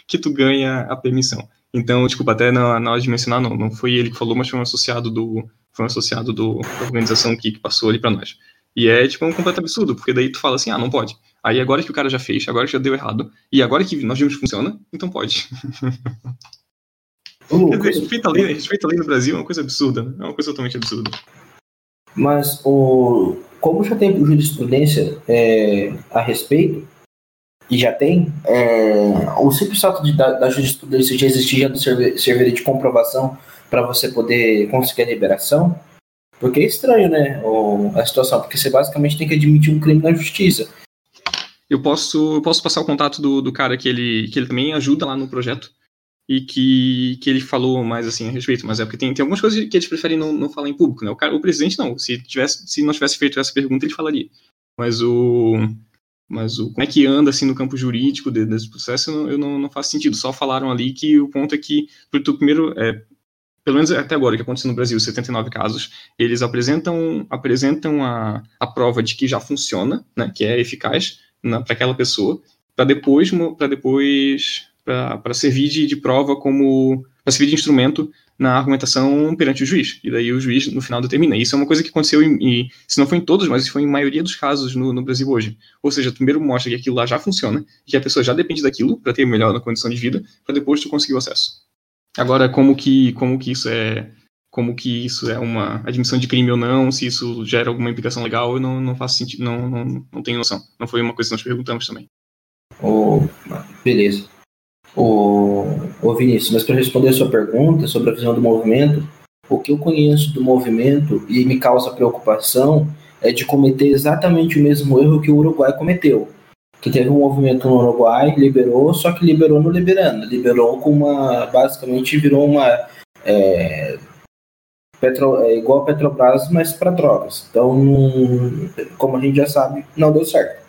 [SPEAKER 5] que tu ganha a permissão. Então, desculpa, até na, na hora de mencionar, não, não foi ele que falou, mas foi um associado do foi um associado do, da organização aqui que passou ali para nós. E é tipo um completo absurdo, porque daí tu fala assim, ah, não pode. Aí agora que o cara já fez, agora que já deu errado, e agora que nós vimos que funciona, então pode. [laughs] Uh, respeito, a lei, respeito lei no Brasil é uma coisa absurda, né? É uma coisa totalmente absurda.
[SPEAKER 2] Mas o, como já tem jurisprudência é, a respeito, e já tem, é, o simples fato de, da, da jurisprudência já existir já servir, servir de comprovação para você poder conseguir a liberação, porque é estranho, né, o, a situação, porque você basicamente tem que admitir um crime na justiça.
[SPEAKER 5] Eu posso, eu posso passar o contato do, do cara que ele, que ele também ajuda lá no projeto e que, que ele falou mais assim a respeito, mas é porque tem, tem algumas coisas que eles preferem não, não falar em público, né? O, cara, o presidente não, se tivesse se não tivesse feito essa pergunta ele falaria, mas o mas o como é que anda assim no campo jurídico desse processo eu não, eu não, faz sentido. Só falaram ali que o ponto é que tu primeiro é, pelo menos até agora, o que aconteceu no Brasil, 79 casos, eles apresentam, apresentam a, a prova de que já funciona, né, que é eficaz para aquela pessoa, para depois, para depois para servir de, de prova como para servir de instrumento na argumentação perante o juiz. E daí o juiz, no final, determina. Isso é uma coisa que aconteceu, em, em, se não foi em todos, mas foi em maioria dos casos no, no, Brasil hoje. Ou seja, primeiro mostra que aquilo lá já funciona, que a pessoa já depende daquilo para ter melhor na condição de vida, para depois tu conseguir o acesso. Agora, como que, como que isso é como que isso é uma admissão de crime ou não, se isso gera alguma implicação legal, eu não, não faço sentido, não, não, não tenho noção. Não foi uma coisa que nós perguntamos também.
[SPEAKER 2] Oh, beleza. O, o Vinícius, mas para responder a sua pergunta sobre a visão do movimento, o que eu conheço do movimento e me causa preocupação é de cometer exatamente o mesmo erro que o Uruguai cometeu. Que teve um movimento no Uruguai, liberou, só que liberou no liberando. Liberou com uma. Basicamente virou uma. É, Petro, é igual a Petrobras, mas para drogas. Então, como a gente já sabe, não deu certo.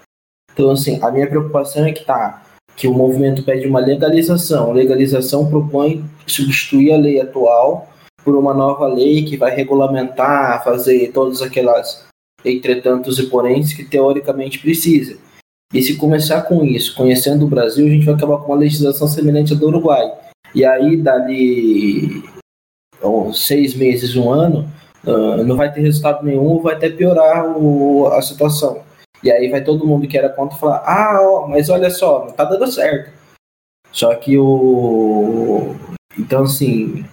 [SPEAKER 2] Então, assim, a minha preocupação é que tá que o movimento pede uma legalização. Legalização propõe substituir a lei atual por uma nova lei que vai regulamentar, fazer todas aquelas entretantos e poréns que teoricamente precisa. E se começar com isso, conhecendo o Brasil, a gente vai acabar com uma legislação semelhante à do Uruguai. E aí, dali ou, seis meses, um ano, uh, não vai ter resultado nenhum, vai até piorar o, a situação. E aí vai todo mundo que era contra falar: ah, ó, mas olha só, não tá dando certo. Só que o. Então, assim,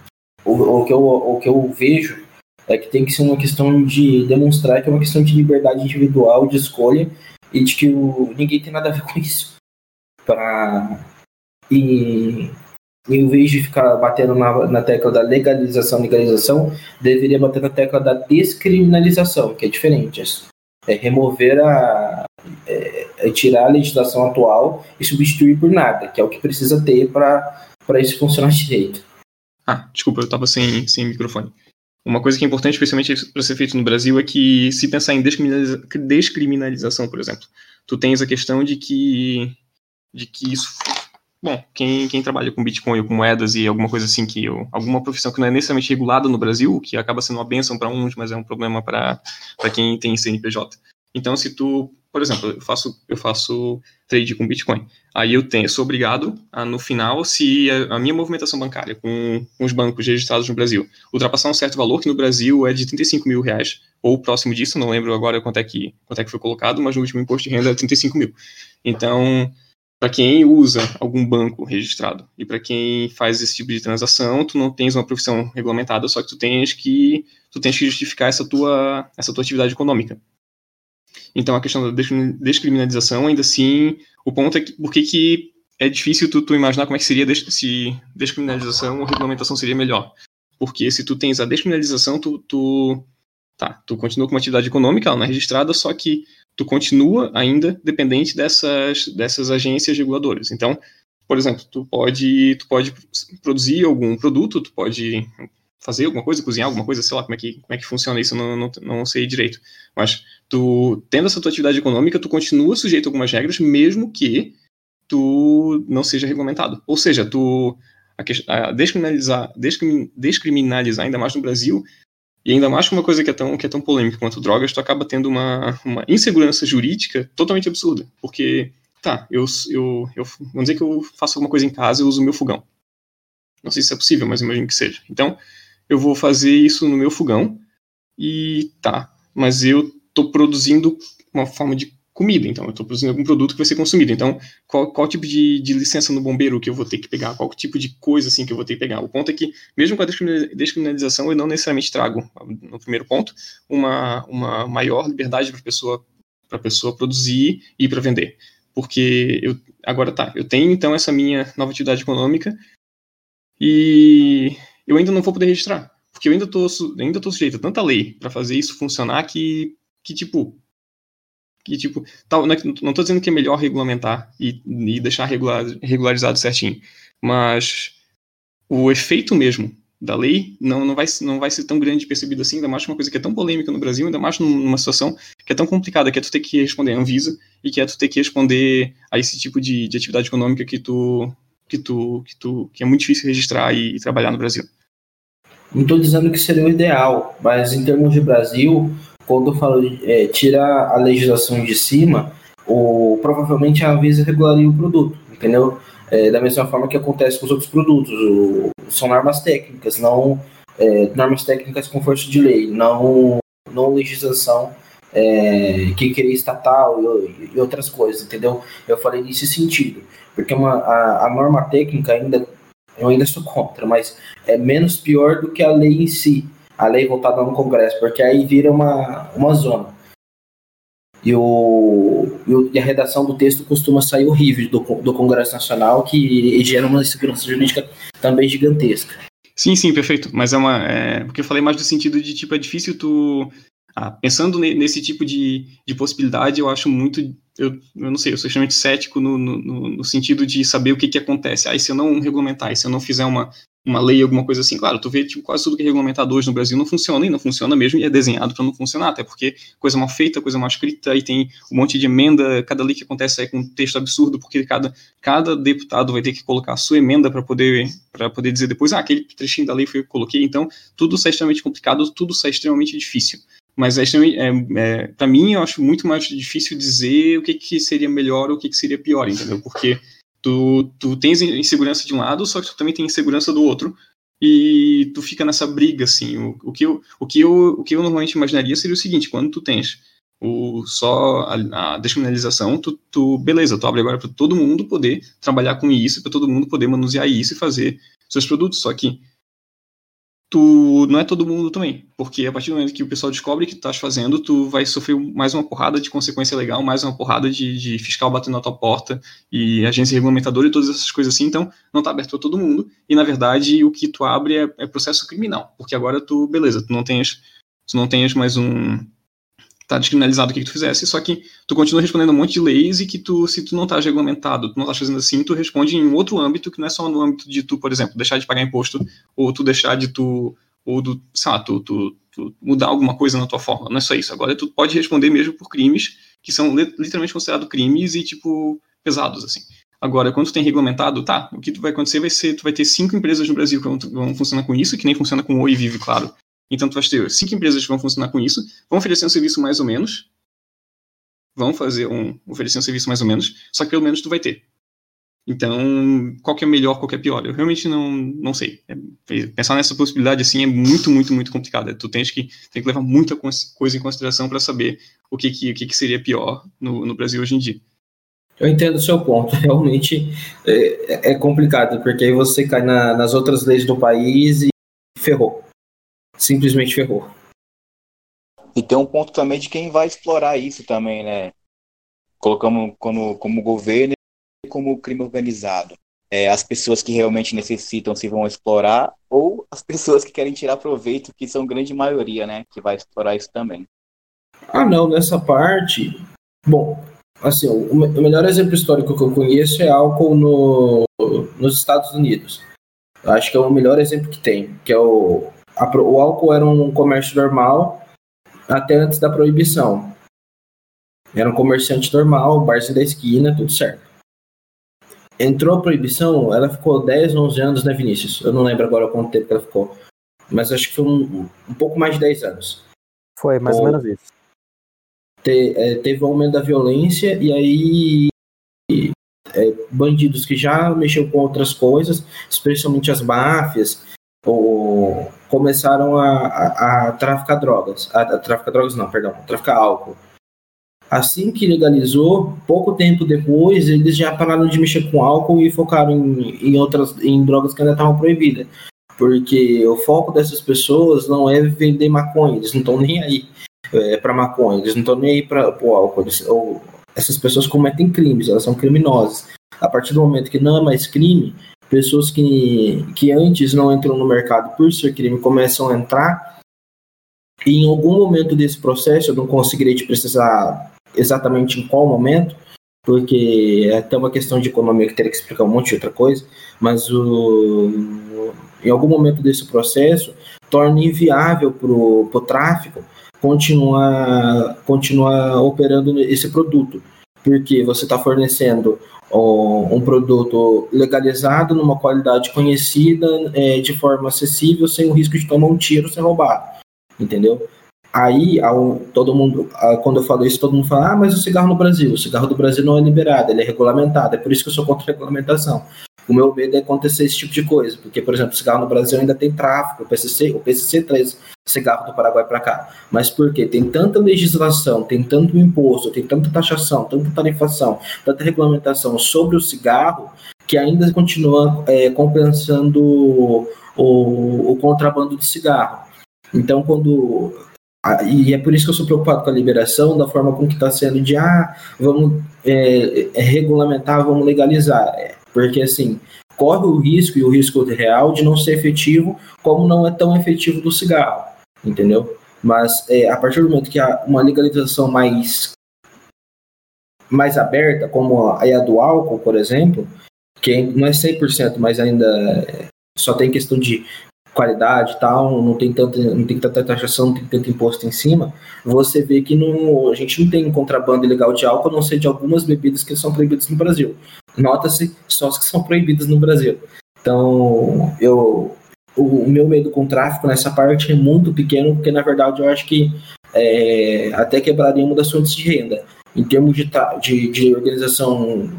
[SPEAKER 2] o, o, que eu, o que eu vejo é que tem que ser uma questão de demonstrar que é uma questão de liberdade individual, de escolha, e de que o, ninguém tem nada a ver com isso. Pra, e, em vez de ficar batendo na, na tecla da legalização, legalização, deveria bater na tecla da descriminalização, que é diferente. É remover a. É, é tirar a legislação atual e substituir por nada, que é o que precisa ter para isso funcionar direito.
[SPEAKER 5] Ah, desculpa, eu estava sem, sem microfone. Uma coisa que é importante, especialmente para ser feito no Brasil, é que se pensar em descriminaliza descriminalização, por exemplo, tu tens a questão de que, de que isso Bom, quem, quem trabalha com Bitcoin ou com moedas e alguma coisa assim, que eu, alguma profissão que não é necessariamente regulada no Brasil, que acaba sendo uma benção para uns, mas é um problema para quem tem CNPJ. Então, se tu, por exemplo, eu faço, eu faço trade com Bitcoin, aí eu tenho, sou obrigado a, no final, se a, a minha movimentação bancária com, com, os bancos registrados no Brasil ultrapassar um certo valor, que no Brasil é de 35 mil reais, ou próximo disso, não lembro agora quanto é que, quanto é que foi colocado, mas no último imposto de renda é 35 mil. Então, para quem usa algum banco registrado e para quem faz esse tipo de transação, tu não tens uma profissão regulamentada, só que tu tens que tu tens que justificar essa tua essa tua atividade econômica. Então a questão da descriminalização, ainda assim, o ponto é que por que, é difícil tu, tu imaginar como é que seria se descriminalização ou regulamentação seria melhor. Porque se tu tens a descriminalização, tu, tu tá, tu continua com uma atividade econômica, ela não é registrada, só que tu continua ainda dependente dessas, dessas agências reguladoras. Então, por exemplo, tu pode, tu pode produzir algum produto, tu pode fazer alguma coisa, cozinhar alguma coisa, sei lá como é que, como é que funciona isso, não, não, não sei direito. Mas tu, tendo essa tua atividade econômica, tu continua sujeito a algumas regras, mesmo que tu não seja regulamentado. Ou seja, tu a, a descriminalizar, descriminalizar ainda mais no Brasil e ainda mais com uma coisa que é tão, que é tão polêmica quanto drogas, tu acaba tendo uma, uma insegurança jurídica totalmente absurda. Porque, tá, eu, eu, eu. Vamos dizer que eu faço alguma coisa em casa e uso o meu fogão. Não sei se é possível, mas imagino que seja. Então, eu vou fazer isso no meu fogão e tá, mas eu tô produzindo uma forma de comida, então eu estou produzindo algum produto que vai ser consumido. Então, qual, qual tipo de, de, licença no bombeiro que eu vou ter que pegar? Qual tipo de coisa assim que eu vou ter que pegar? O ponto é que, mesmo com a descriminalização, eu não necessariamente trago, no primeiro ponto, uma, uma maior liberdade para pessoa, a pessoa produzir e para vender. Porque eu, agora tá, eu tenho então essa minha nova atividade econômica e eu ainda não vou poder registrar. Porque eu ainda estou ainda tô sujeito a tanta lei para fazer isso funcionar que, que tipo, que, tipo, tal, não, é, não tô dizendo que é melhor regulamentar e, e deixar regular, regularizado certinho, mas o efeito mesmo da lei não, não, vai, não vai ser tão grande percebido assim, ainda mais uma coisa que é tão polêmica no Brasil, ainda mais numa situação que é tão complicada, que é tu ter que responder a Anvisa e que é tu ter que responder a esse tipo de, de atividade econômica que tu, que tu, que tu, que é muito difícil registrar e, e trabalhar no Brasil.
[SPEAKER 2] Não estou dizendo que seria o ideal, mas em termos de Brasil, quando eu falo é, tirar a legislação de cima, o, provavelmente a Anvisa regularia o produto, entendeu? É, da mesma forma que acontece com os outros produtos. O, são normas técnicas, não é, normas técnicas com força de lei, não, não legislação é, que queria estatal e, e, outras coisas, entendeu? Eu falei nesse sentido, porque uma, a, a norma técnica ainda eu ainda sou contra, mas é menos pior do que a lei em si a lei voltada no Congresso, porque aí vira uma, uma zona. E, o, e a redação do texto costuma sair horrível do, do Congresso Nacional, que gera uma insegurança jurídica também gigantesca.
[SPEAKER 5] Sim, sim, perfeito. Mas é uma. É, porque eu falei mais no sentido de, tipo, é difícil tu. Ah, pensando nesse tipo de, de possibilidade, eu acho muito. Eu, eu não sei, eu sou extremamente cético no, no, no sentido de saber o que, que acontece. Aí, se eu não regulamentar, e se eu não fizer uma, uma lei, alguma coisa assim, claro, tu vê tipo, quase tudo que é regulamentado hoje no Brasil não funciona, e não funciona mesmo, e é desenhado para não funcionar, até porque coisa mal feita, coisa mal escrita, aí tem um monte de emenda, cada lei que acontece é com um texto absurdo, porque cada, cada deputado vai ter que colocar a sua emenda para poder, poder dizer depois, ah, aquele trechinho da lei foi eu que coloquei, então tudo sai extremamente complicado, tudo sai extremamente difícil. Mas é, é, é para mim, eu acho muito mais difícil dizer o que, que seria melhor ou o que, que seria pior, entendeu? Porque Tu, tu tens insegurança de um lado, só que tu também tem insegurança do outro, e tu fica nessa briga, assim. O, o, que, eu, o, que, eu, o que eu normalmente imaginaria seria o seguinte, quando tu tens o, só a, a descriminalização, tu, tu, beleza, tu abre agora para todo mundo poder trabalhar com isso, para todo mundo poder manusear isso e fazer seus produtos, só que tu não é todo mundo também, porque a partir do momento que o pessoal descobre que tu estás fazendo, tu vai sofrer mais uma porrada de consequência legal, mais uma porrada de, de fiscal batendo na tua porta e agência regulamentadora e todas essas coisas assim, então não está aberto a todo mundo, e na verdade o que tu abre é, é processo criminal, porque agora tu, beleza, tu não tens, tu não tens mais um, tá descriminalizado o que, que, tu fizesse, só que tu continua respondendo um monte de leis e que tu, se tu não estás regulamentado, tu não estás fazendo assim, tu responde em outro âmbito que não é só no âmbito de tu, por exemplo, deixar de pagar imposto, ou tu deixar de tu, ou do, sei lá, tu, tu, tu mudar alguma coisa na tua forma, não é só isso. Agora tu pode responder mesmo por crimes que são literalmente considerados crimes e, tipo, pesados, assim. Agora, quando tu tem regulamentado, tá, o que tu vai acontecer vai ser, tu vai ter cinco empresas no Brasil que vão, vão funcionar com isso, que nem funciona com o Oi Vive, claro. Então, tu vai ter cinco empresas que vão funcionar com isso, vão oferecer um serviço mais ou menos, vão fazer um, oferecer um serviço mais ou menos, só que pelo menos tu vai ter. Então, qual que é melhor, qual que é pior? Eu realmente não, não sei. É, pensar nessa possibilidade assim é muito, muito, muito complicado. Tu tens que, tem que levar muita coisa em consideração para saber o que, que, o que, que seria pior no, no Brasil hoje em dia.
[SPEAKER 2] Eu entendo o seu ponto. [laughs] Realmente é, é complicado, porque aí você cai na, nas outras leis do país e ferrou simplesmente ferrou.
[SPEAKER 3] E tem um ponto também de quem vai explorar isso também, né? Colocamos como, como governo e como crime organizado. É, as pessoas que realmente necessitam se vão explorar ou as pessoas que querem tirar proveito, que são grande maioria, né? Que vai explorar isso também.
[SPEAKER 2] Ah, não, nessa parte. Bom, assim, o, o melhor exemplo histórico que eu conheço é álcool no, nos Estados Unidos. Acho que é o melhor exemplo que tem, que é o a, o álcool era um comércio normal até antes da proibição. Era um comerciante normal, barzinho da esquina, tudo certo. Entrou a proibição, ela ficou 10, 11 anos, né, Vinícius? Eu não lembro agora quanto tempo que ela ficou. Mas acho que foi um, um pouco mais de 10 anos.
[SPEAKER 1] Foi, mais ou, ou menos isso.
[SPEAKER 2] Te, é, teve um aumento da violência e aí é, bandidos que já mexeram com outras coisas, especialmente as máfias, ou começaram a, a, a traficar drogas. A, a, traficar drogas não, perdão, traficar álcool. Assim que legalizou, pouco tempo depois, eles já pararam de mexer com álcool e focaram em, em outras em drogas que ainda estavam proibidas. Porque o foco dessas pessoas não é vender maconha, eles não estão nem aí é, para maconha, eles não estão nem aí para o álcool. Eles, ou, essas pessoas cometem crimes, elas são criminosas. A partir do momento que não é mais crime, pessoas que, que antes não entram no mercado por ser crime começam a entrar, e em algum momento desse processo, eu não conseguirei te precisar exatamente em qual momento, porque é até uma questão de economia que teria que explicar um monte de outra coisa, mas o, em algum momento desse processo torna inviável para o tráfico continuar, continuar operando esse produto, porque você está fornecendo um produto legalizado, numa qualidade conhecida, é, de forma acessível, sem o risco de tomar um tiro, ser roubado, entendeu? Aí, ao, todo mundo, quando eu falo isso, todo mundo fala, ah, mas o cigarro no Brasil, o cigarro do Brasil não é liberado, ele é regulamentado, é por isso que eu sou contra a regulamentação. O meu medo é acontecer esse tipo de coisa, porque, por exemplo, cigarro no Brasil ainda tem tráfico, o PCC, o PCC traz cigarro do Paraguai para cá. Mas por quê? Tem tanta legislação, tem tanto imposto, tem tanta taxação, tanta tarifação, tanta regulamentação sobre o cigarro, que ainda continua é, compensando o, o, contrabando de cigarro. Então, quando e é por isso que eu sou preocupado com a liberação, da forma com que está sendo de ah, vamos é, é, regulamentar, vamos legalizar. É, porque, assim, corre o risco, e o risco real, de não ser efetivo, como não é tão efetivo do cigarro, entendeu? Mas é, a partir do momento que há uma legalização mais, mais aberta, como a, a do álcool, por exemplo, que não é 100%, mas ainda só tem questão de qualidade e tal, não tem tanta, não tem tanta taxação, não tem tanto imposto em cima, você vê que não, a gente não tem contrabando ilegal de álcool, a não ser de algumas bebidas que são proibidas no Brasil. Nota-se só as que são proibidas no Brasil. Então, eu, o, meu medo com o tráfico nessa parte é muito pequeno, porque na verdade eu acho que é, até quebraria uma das fontes de renda. Em termos de, de, de organização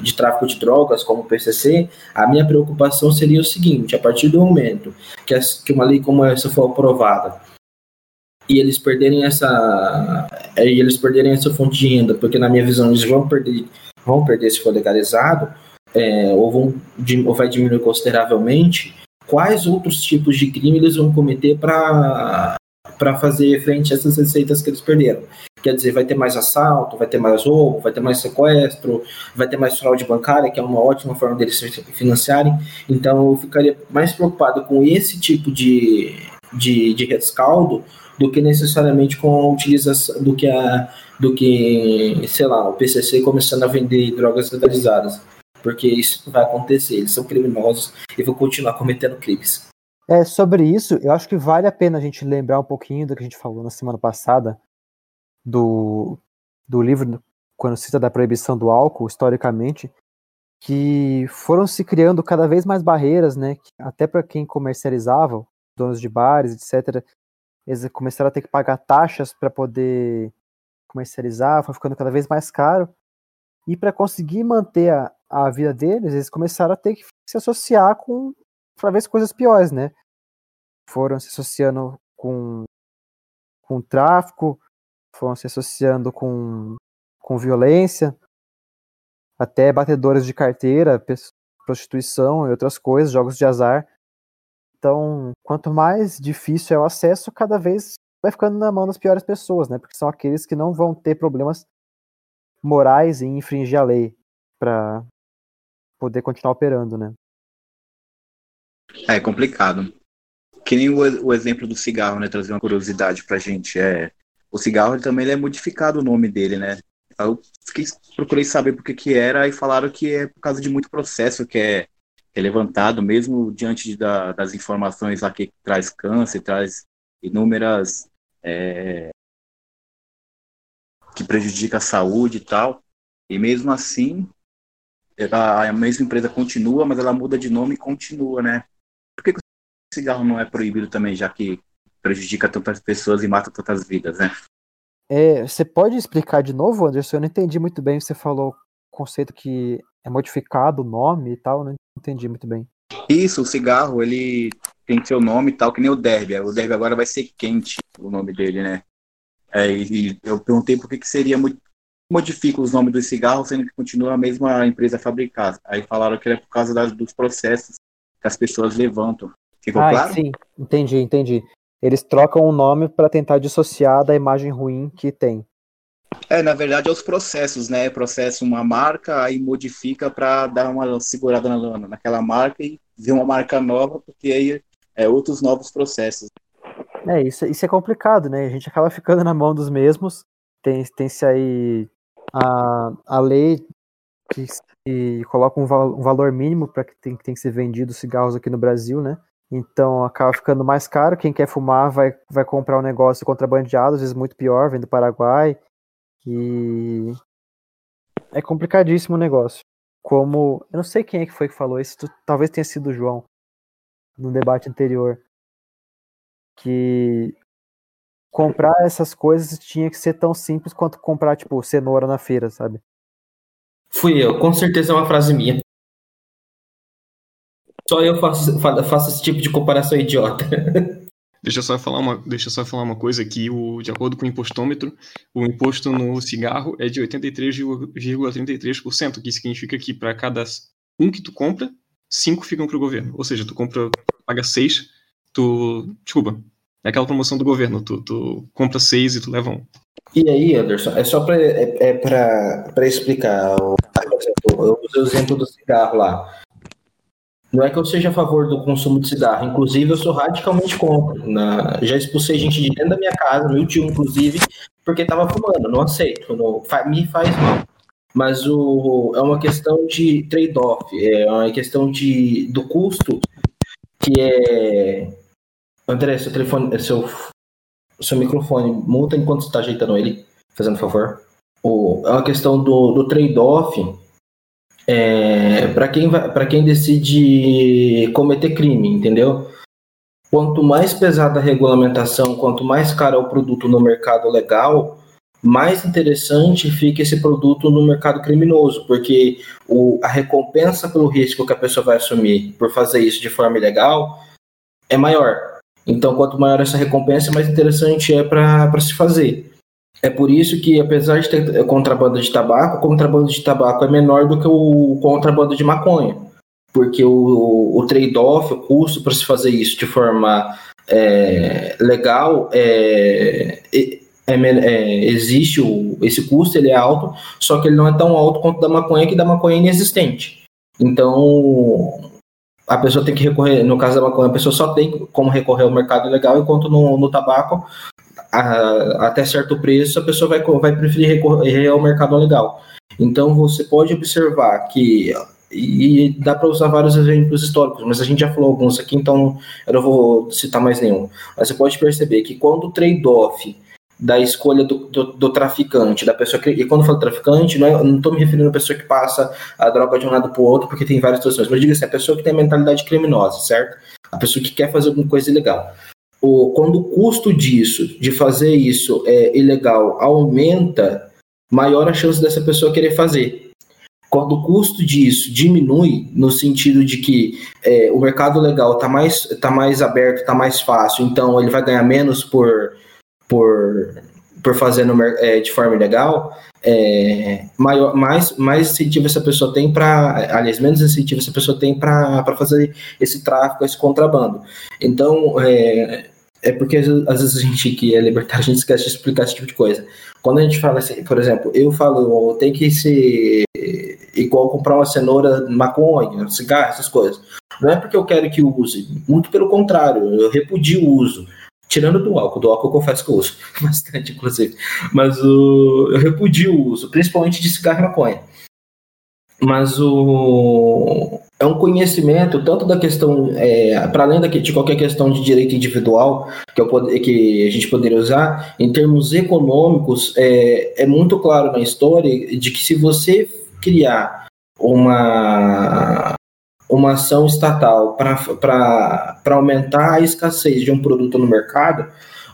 [SPEAKER 2] de tráfico de drogas, como o PCC, a minha preocupação seria o seguinte: a partir do momento que, que uma lei como essa for aprovada e eles perderem essa é, e eles perderem essa fonte de renda, porque na minha visão eles vão perder vão perder se for legalizado, é, ou, vão, ou vai diminuir consideravelmente, quais outros tipos de crime eles vão cometer para para fazer frente a essas receitas que eles perderam. Quer dizer, vai ter mais assalto, vai ter mais roubo, vai ter mais sequestro, vai ter mais fraude bancária, que é uma ótima forma deles se financiarem. Então, eu ficaria mais preocupado com esse tipo de, de, de rescaldo do que necessariamente com a utilização, do que, a, do que, sei lá, o PCC começando a vender drogas legalizadas. Porque isso vai acontecer, eles são criminosos e vão continuar cometendo crimes.
[SPEAKER 1] É, sobre isso, eu acho que vale a pena a gente lembrar um pouquinho do que a gente falou na semana passada, do, do livro, quando cita da proibição do álcool, historicamente, que foram se criando cada vez mais barreiras, né, até para quem comercializava, donos de bares, etc., eles começaram a ter que pagar taxas para poder comercializar, foi ficando cada vez mais caro. E para conseguir manter a, a vida deles, eles começaram a ter que se associar com ver coisas piores, né? Foram se associando com, com tráfico, foram se associando com, com violência, até batedores de carteira, prostituição e outras coisas, jogos de azar. Então, quanto mais difícil é o acesso, cada vez vai ficando na mão das piores pessoas, né? Porque são aqueles que não vão ter problemas morais em infringir a lei para poder continuar operando, né?
[SPEAKER 3] É complicado. Que nem o, o, exemplo do cigarro, né? Trazer uma curiosidade pra gente. É, o cigarro ele também é modificado o nome dele, né? Eu fiquei, procurei saber por que, que era e falaram que é por causa de muito processo que é, é levantado, mesmo diante de, da, das informações lá que traz câncer, traz inúmeras. É, que prejudica a saúde e tal. E mesmo assim, a mesma empresa continua, mas ela muda de nome e continua, né? Por que, que o cigarro não é proibido também, já que prejudica tantas pessoas e mata tantas vidas, né?
[SPEAKER 1] É, você pode explicar de novo, Anderson? Eu não entendi muito bem. Você falou o conceito que é modificado o nome e tal, não entendi muito bem.
[SPEAKER 3] Isso, o cigarro, ele tem seu nome e tal, que nem o derby. O derby agora vai ser quente, o nome dele, né? É, e eu perguntei por que, que seria. Modifica os nomes dos cigarros, sendo que continua a mesma empresa a fabricar. Aí falaram que é por causa das, dos processos que as pessoas levantam. Ficou ah, claro?
[SPEAKER 1] Sim, entendi, entendi. Eles trocam o nome para tentar dissociar da imagem ruim que tem.
[SPEAKER 3] É, na verdade, é os processos, né? Processa uma marca, aí modifica para dar uma segurada na, naquela marca e ver uma marca nova, porque aí é outros novos processos.
[SPEAKER 1] É, isso, isso é complicado, né? A gente acaba ficando na mão dos mesmos. Tem, tem-se aí a, a lei que, que coloca um, val, um valor mínimo para que tem, que tem que ser vendido cigarros aqui no Brasil, né? Então acaba ficando mais caro. Quem quer fumar vai, vai comprar um negócio contrabandeado, às vezes muito pior, vem do Paraguai. E é complicadíssimo o negócio. Como. Eu não sei quem é que foi que falou isso, talvez tenha sido o João, no debate anterior. Que comprar essas coisas tinha que ser tão simples quanto comprar, tipo, cenoura na feira, sabe?
[SPEAKER 2] Fui eu, com certeza é uma frase minha. Só eu faço, faço esse tipo de comparação idiota. [laughs]
[SPEAKER 5] Deixa eu só falar uma, deixa só falar uma coisa aqui, o, de acordo com o impostômetro, o imposto no cigarro é de 83,33%, que significa que para cada um que tu compra, cinco ficam para o governo. Ou seja, tu compra, paga seis, tu, desculpa, é aquela promoção do governo, tu, tu compra seis e tu leva um.
[SPEAKER 2] E aí, Anderson, é só para é, é explicar. Eu usei o exemplo do cigarro lá. Não é que eu seja a favor do consumo de cigarro, inclusive eu sou radicalmente contra. Na, já expulsei gente de dentro da minha casa, meu tio inclusive, porque estava fumando. Não aceito, não, me faz mal. Mas o, é uma questão de trade-off, é uma questão de, do custo que é. André, seu telefone, seu, seu microfone muta enquanto você está ajeitando ele, fazendo favor. O, é uma questão do, do trade-off é, para quem, vai, quem decide cometer crime, entendeu? Quanto mais pesada a regulamentação, quanto mais caro é o produto no mercado legal, mais interessante fica esse produto no mercado criminoso, porque o, a recompensa pelo risco que a pessoa vai assumir por fazer isso de forma ilegal é maior. Então, quanto maior essa recompensa, mais interessante é para se fazer. É por isso que, apesar de ter contrabando de tabaco, o contrabando de tabaco é menor do que o contrabando de maconha. Porque o, o trade-off, o custo para se fazer isso de forma é, legal é, é, é, existe o, esse custo, ele é alto, só que ele não é tão alto quanto da maconha, que da maconha é inexistente. Então, a pessoa tem que recorrer, no caso da maconha, a pessoa só tem como recorrer ao mercado legal, enquanto no, no tabaco, a, até certo preço, a pessoa vai, vai preferir recorrer ao mercado legal. Então, você pode observar que e dá para usar vários exemplos históricos, mas a gente já falou alguns aqui, então eu não vou citar mais nenhum. Mas você pode perceber que quando o trade-off da escolha do, do, do, traficante, da pessoa que. E quando eu falo traficante, não, é, estou me referindo à pessoa que passa a droga de um lado para o outro, porque tem várias situações, mas diga assim, a pessoa que tem a mentalidade criminosa, certo? A pessoa que quer fazer alguma coisa ilegal. O, quando o custo disso, de fazer isso é, ilegal, aumenta, maior a chance dessa pessoa querer fazer. Quando o custo disso diminui, no sentido de que é, o mercado legal está mais, tá mais aberto, está mais fácil, então ele vai ganhar menos por por, por fazer no, é, de forma ilegal, é, maior, mais, mais incentivo essa pessoa tem para, aliás, menos incentivo essa pessoa tem para fazer esse tráfico, esse contrabando. Então, é, é porque às vezes a gente que é libertário, a gente esquece de explicar esse tipo de coisa. Quando a gente fala assim, por exemplo, eu falo, tem que ser igual comprar uma cenoura, maconha, cigarro, essas coisas. Não é porque eu quero que use, muito pelo contrário, eu repudio o uso. Tirando do álcool, do álcool eu confesso que eu uso [laughs] bastante, inclusive. Mas o, eu repudio o uso, principalmente de cigarro e maconha. Mas o, é um conhecimento tanto da questão, é, para além de qualquer questão de direito individual que, eu, que a gente poderia usar, em termos econômicos, é, é muito claro na história de que se você criar uma uma ação estatal para aumentar a escassez de um produto no mercado,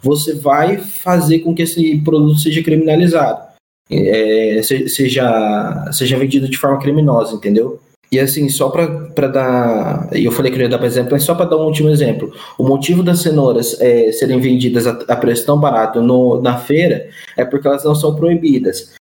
[SPEAKER 2] você vai fazer com que esse produto seja criminalizado, é, seja, seja vendido de forma criminosa, entendeu? E assim, só para dar. Eu falei que eu ia dar para exemplo, mas só para dar um último exemplo. O motivo das cenouras é, serem vendidas a, a preço tão barato no, na feira é porque elas não são proibidas.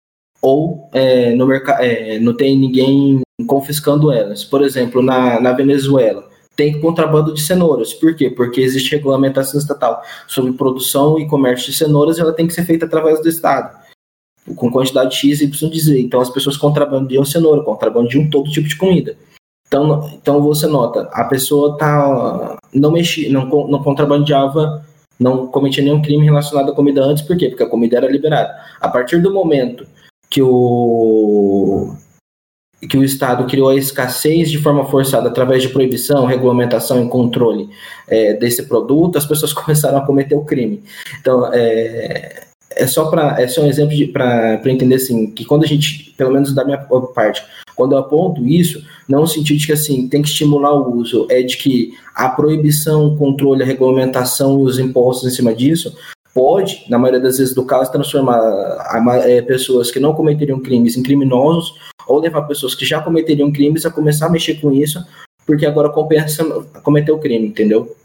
[SPEAKER 2] Ou é, no mercado é, não tem ninguém confiscando elas. Por exemplo, na, na Venezuela, tem contrabando de cenouras. Por quê? Porque existe regulamentação estatal sobre produção e comércio de cenouras e ela tem que ser feita através do Estado, com quantidade X, Y dizer. Então as pessoas contrabandiam cenoura, contrabandiam todo tipo de comida. Então, então você nota, a pessoa tá, não mexia, não, não contrabandeava, não cometia nenhum crime relacionado à comida antes, por quê? Porque a comida era liberada. A partir do momento que o que o Estado criou a escassez de forma forçada através de proibição, regulamentação e controle é, desse produto, as pessoas [laughs] começaram a cometer o crime. Então, é, é só para é só um exemplo para entender assim que quando a gente, pelo menos da minha parte, quando eu aponto isso, não no sentido de que assim tem que estimular o uso, é de que a proibição, o controle, a regulamentação e os impostos em cima disso pode, na maioria das vezes do caso, transformar a, é, pessoas que não cometeriam crimes em criminosos ou levar pessoas que já cometeriam crimes a começar a mexer com isso, porque agora compensa cometer o crime, entendeu?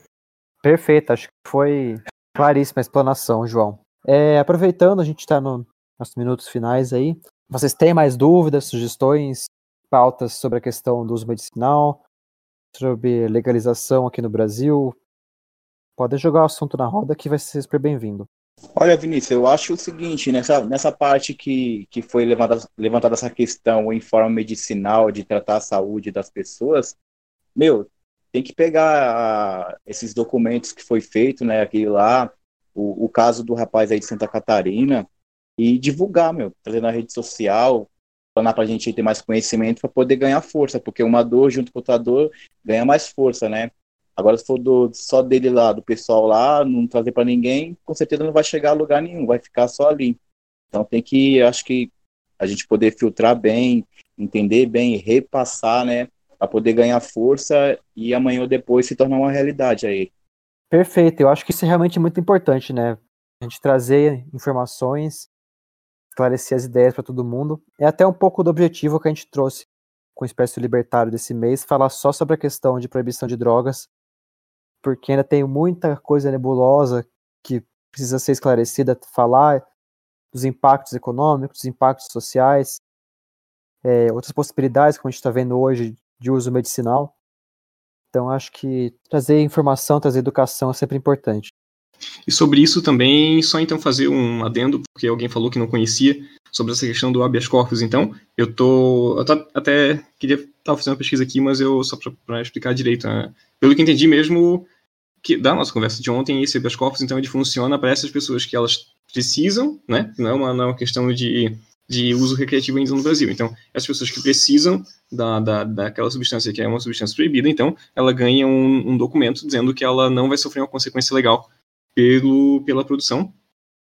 [SPEAKER 1] Perfeito, acho que foi claríssima a explanação, João. É, aproveitando, a gente está no, nos minutos finais aí. Vocês têm mais dúvidas, sugestões, pautas sobre a questão do uso medicinal, sobre legalização aqui no Brasil? Podem jogar o assunto na roda que vai ser super bem-vindo.
[SPEAKER 3] Olha, Vinícius, eu acho o seguinte, nessa, nessa parte que, que foi levantada, levantada essa questão em forma medicinal de tratar a saúde das pessoas, meu, tem que pegar esses documentos que foi feito, né, aquele lá, o, o caso do rapaz aí de Santa Catarina, e divulgar, meu, trazer na rede social, para a gente ter mais conhecimento para poder ganhar força, porque uma dor junto com outra dor ganha mais força, né? Agora, se for do, só dele lá, do pessoal lá, não trazer para ninguém, com certeza não vai chegar a lugar nenhum, vai ficar só ali. Então tem que, acho que a gente poder filtrar bem, entender bem, repassar, né, para poder ganhar força e amanhã ou depois se tornar uma realidade aí.
[SPEAKER 1] Perfeito, eu acho que isso é realmente muito importante, né? A gente trazer informações, esclarecer as ideias para todo mundo. É até um pouco do objetivo que a gente trouxe com o Expresso Libertário desse mês, falar só sobre a questão de proibição de drogas, porque ainda tem muita coisa nebulosa que precisa ser esclarecida, falar dos impactos econômicos, dos impactos sociais, é, outras possibilidades, como a gente está vendo hoje, de uso medicinal. Então, acho que trazer informação, trazer educação é sempre importante.
[SPEAKER 5] E sobre isso também, só então fazer um adendo, porque alguém falou que não conhecia sobre essa questão do habeas corpus. Então, eu tô, eu tô até queria estar fazendo uma pesquisa aqui, mas eu só para explicar direito, né? pelo que entendi mesmo que da nossa conversa de ontem, esse habeas corpus então ele funciona para essas pessoas que elas precisam, né? Não é uma, não é uma questão de de uso recreativo ainda no Brasil. Então, as pessoas que precisam da, da, daquela substância que é uma substância proibida, então, ela ganha um, um documento dizendo que ela não vai sofrer uma consequência legal pelo, pela produção.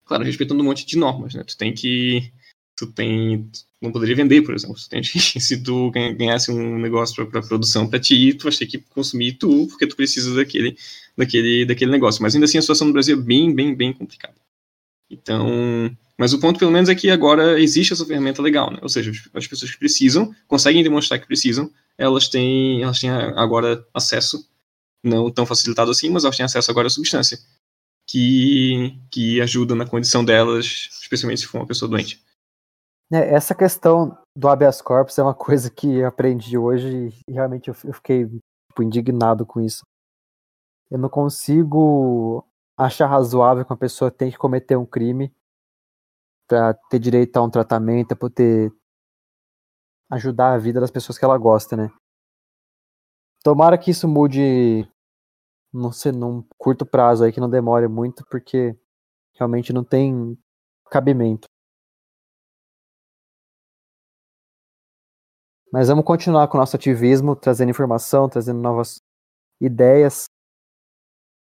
[SPEAKER 5] Claro, respeitando um monte de normas, né? Tu tem que. Tu tem. não poderia vender, por exemplo. Tu tem, [laughs] se tu ganhasse um negócio para produção para ti, tu vai ter que consumir tu, porque tu precisa daquele, daquele, daquele negócio. Mas ainda assim a situação no Brasil é bem, bem, bem complicada. Então, mas o ponto, pelo menos, é que agora existe essa ferramenta legal, né? Ou seja, as pessoas que precisam, conseguem demonstrar que precisam, elas têm, elas têm agora acesso, não tão facilitado assim, mas elas têm acesso agora à substância, que, que ajuda na condição delas, especialmente se for uma pessoa doente.
[SPEAKER 1] É, essa questão do habeas corpus é uma coisa que aprendi hoje e realmente eu fiquei tipo, indignado com isso. Eu não consigo achar razoável que uma pessoa tem que cometer um crime para ter direito a um tratamento, para poder ajudar a vida das pessoas que ela gosta, né? Tomara que isso mude, não sei, num curto prazo aí, que não demore muito, porque realmente não tem cabimento. Mas vamos continuar com o nosso ativismo, trazendo informação, trazendo novas ideias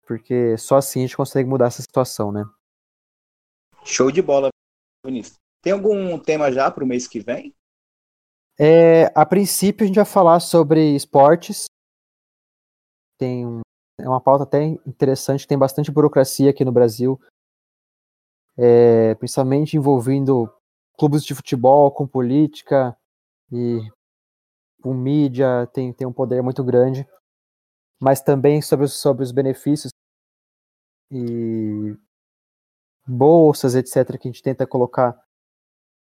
[SPEAKER 1] porque só assim a gente consegue mudar essa situação, né?
[SPEAKER 3] Show de bola, Tem algum tema já para o mês que vem?
[SPEAKER 1] É, a princípio a gente vai falar sobre esportes. Tem é uma pauta até interessante, tem bastante burocracia aqui no Brasil, é, principalmente envolvendo clubes de futebol com política e com mídia, tem, tem um poder muito grande mas também sobre, sobre os benefícios e bolsas, etc., que a gente tenta colocar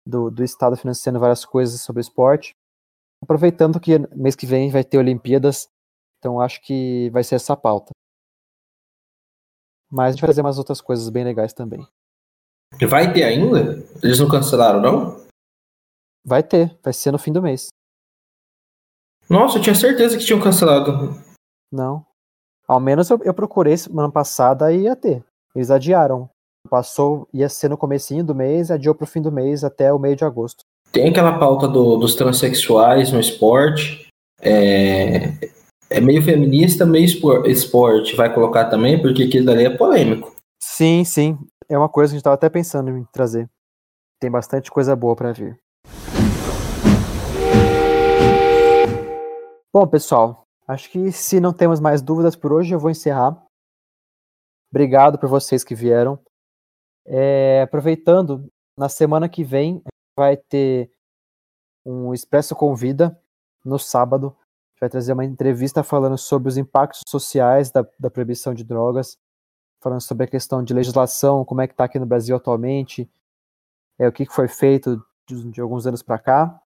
[SPEAKER 1] do, do Estado financiando várias coisas sobre esporte. Aproveitando que mês que vem vai ter Olimpíadas, então acho que vai ser essa pauta. Mas a gente vai fazer umas outras coisas bem legais também.
[SPEAKER 2] Vai ter ainda? Eles não cancelaram, não?
[SPEAKER 1] Vai ter, vai ser no fim do mês.
[SPEAKER 2] Nossa, eu tinha certeza que tinham cancelado.
[SPEAKER 1] Não. Ao menos eu, eu procurei semana passada e ia ter. Eles adiaram. Passou, ia ser no comecinho do mês, adiou pro fim do mês até o meio de agosto.
[SPEAKER 2] Tem aquela pauta do, dos transexuais no esporte. É, é meio feminista, meio esporte. Vai colocar também, porque aquilo dali é polêmico.
[SPEAKER 1] Sim, sim. É uma coisa que a gente tava até pensando em trazer. Tem bastante coisa boa para vir. Bom, pessoal, Acho que se não temos mais dúvidas por hoje, eu vou encerrar. Obrigado por vocês que vieram. É, aproveitando, na semana que vem vai ter um Expresso Convida no sábado. A gente vai trazer uma entrevista falando sobre os impactos sociais da, da proibição de drogas, falando sobre a questão de legislação, como é que está aqui no Brasil atualmente, é, o que foi feito de, de alguns anos para cá.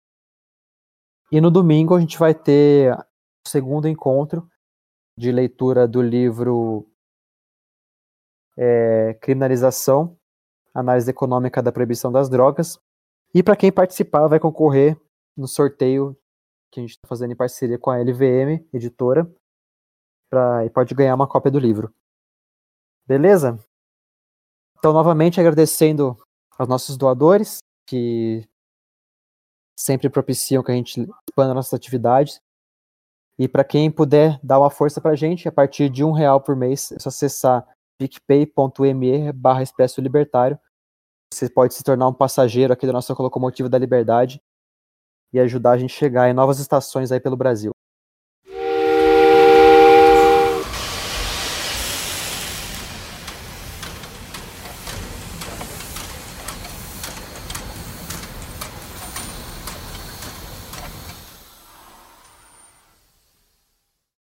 [SPEAKER 1] E no domingo a gente vai ter segundo encontro de leitura do livro é, Criminalização, Análise Econômica da Proibição das Drogas. E para quem participar, vai concorrer no sorteio que a gente está fazendo em parceria com a LVM, editora, pra, e pode ganhar uma cópia do livro. Beleza? Então, novamente agradecendo aos nossos doadores, que sempre propiciam que a gente expanda nossas atividades E para quem puder dar uma força para a gente, a partir de um real por mês, é só acessar picpay.me barra Expresso Libertário. Você pode se tornar um passageiro aqui da nossa locomotiva da liberdade e ajudar a gente a chegar em novas estações aí pelo Brasil.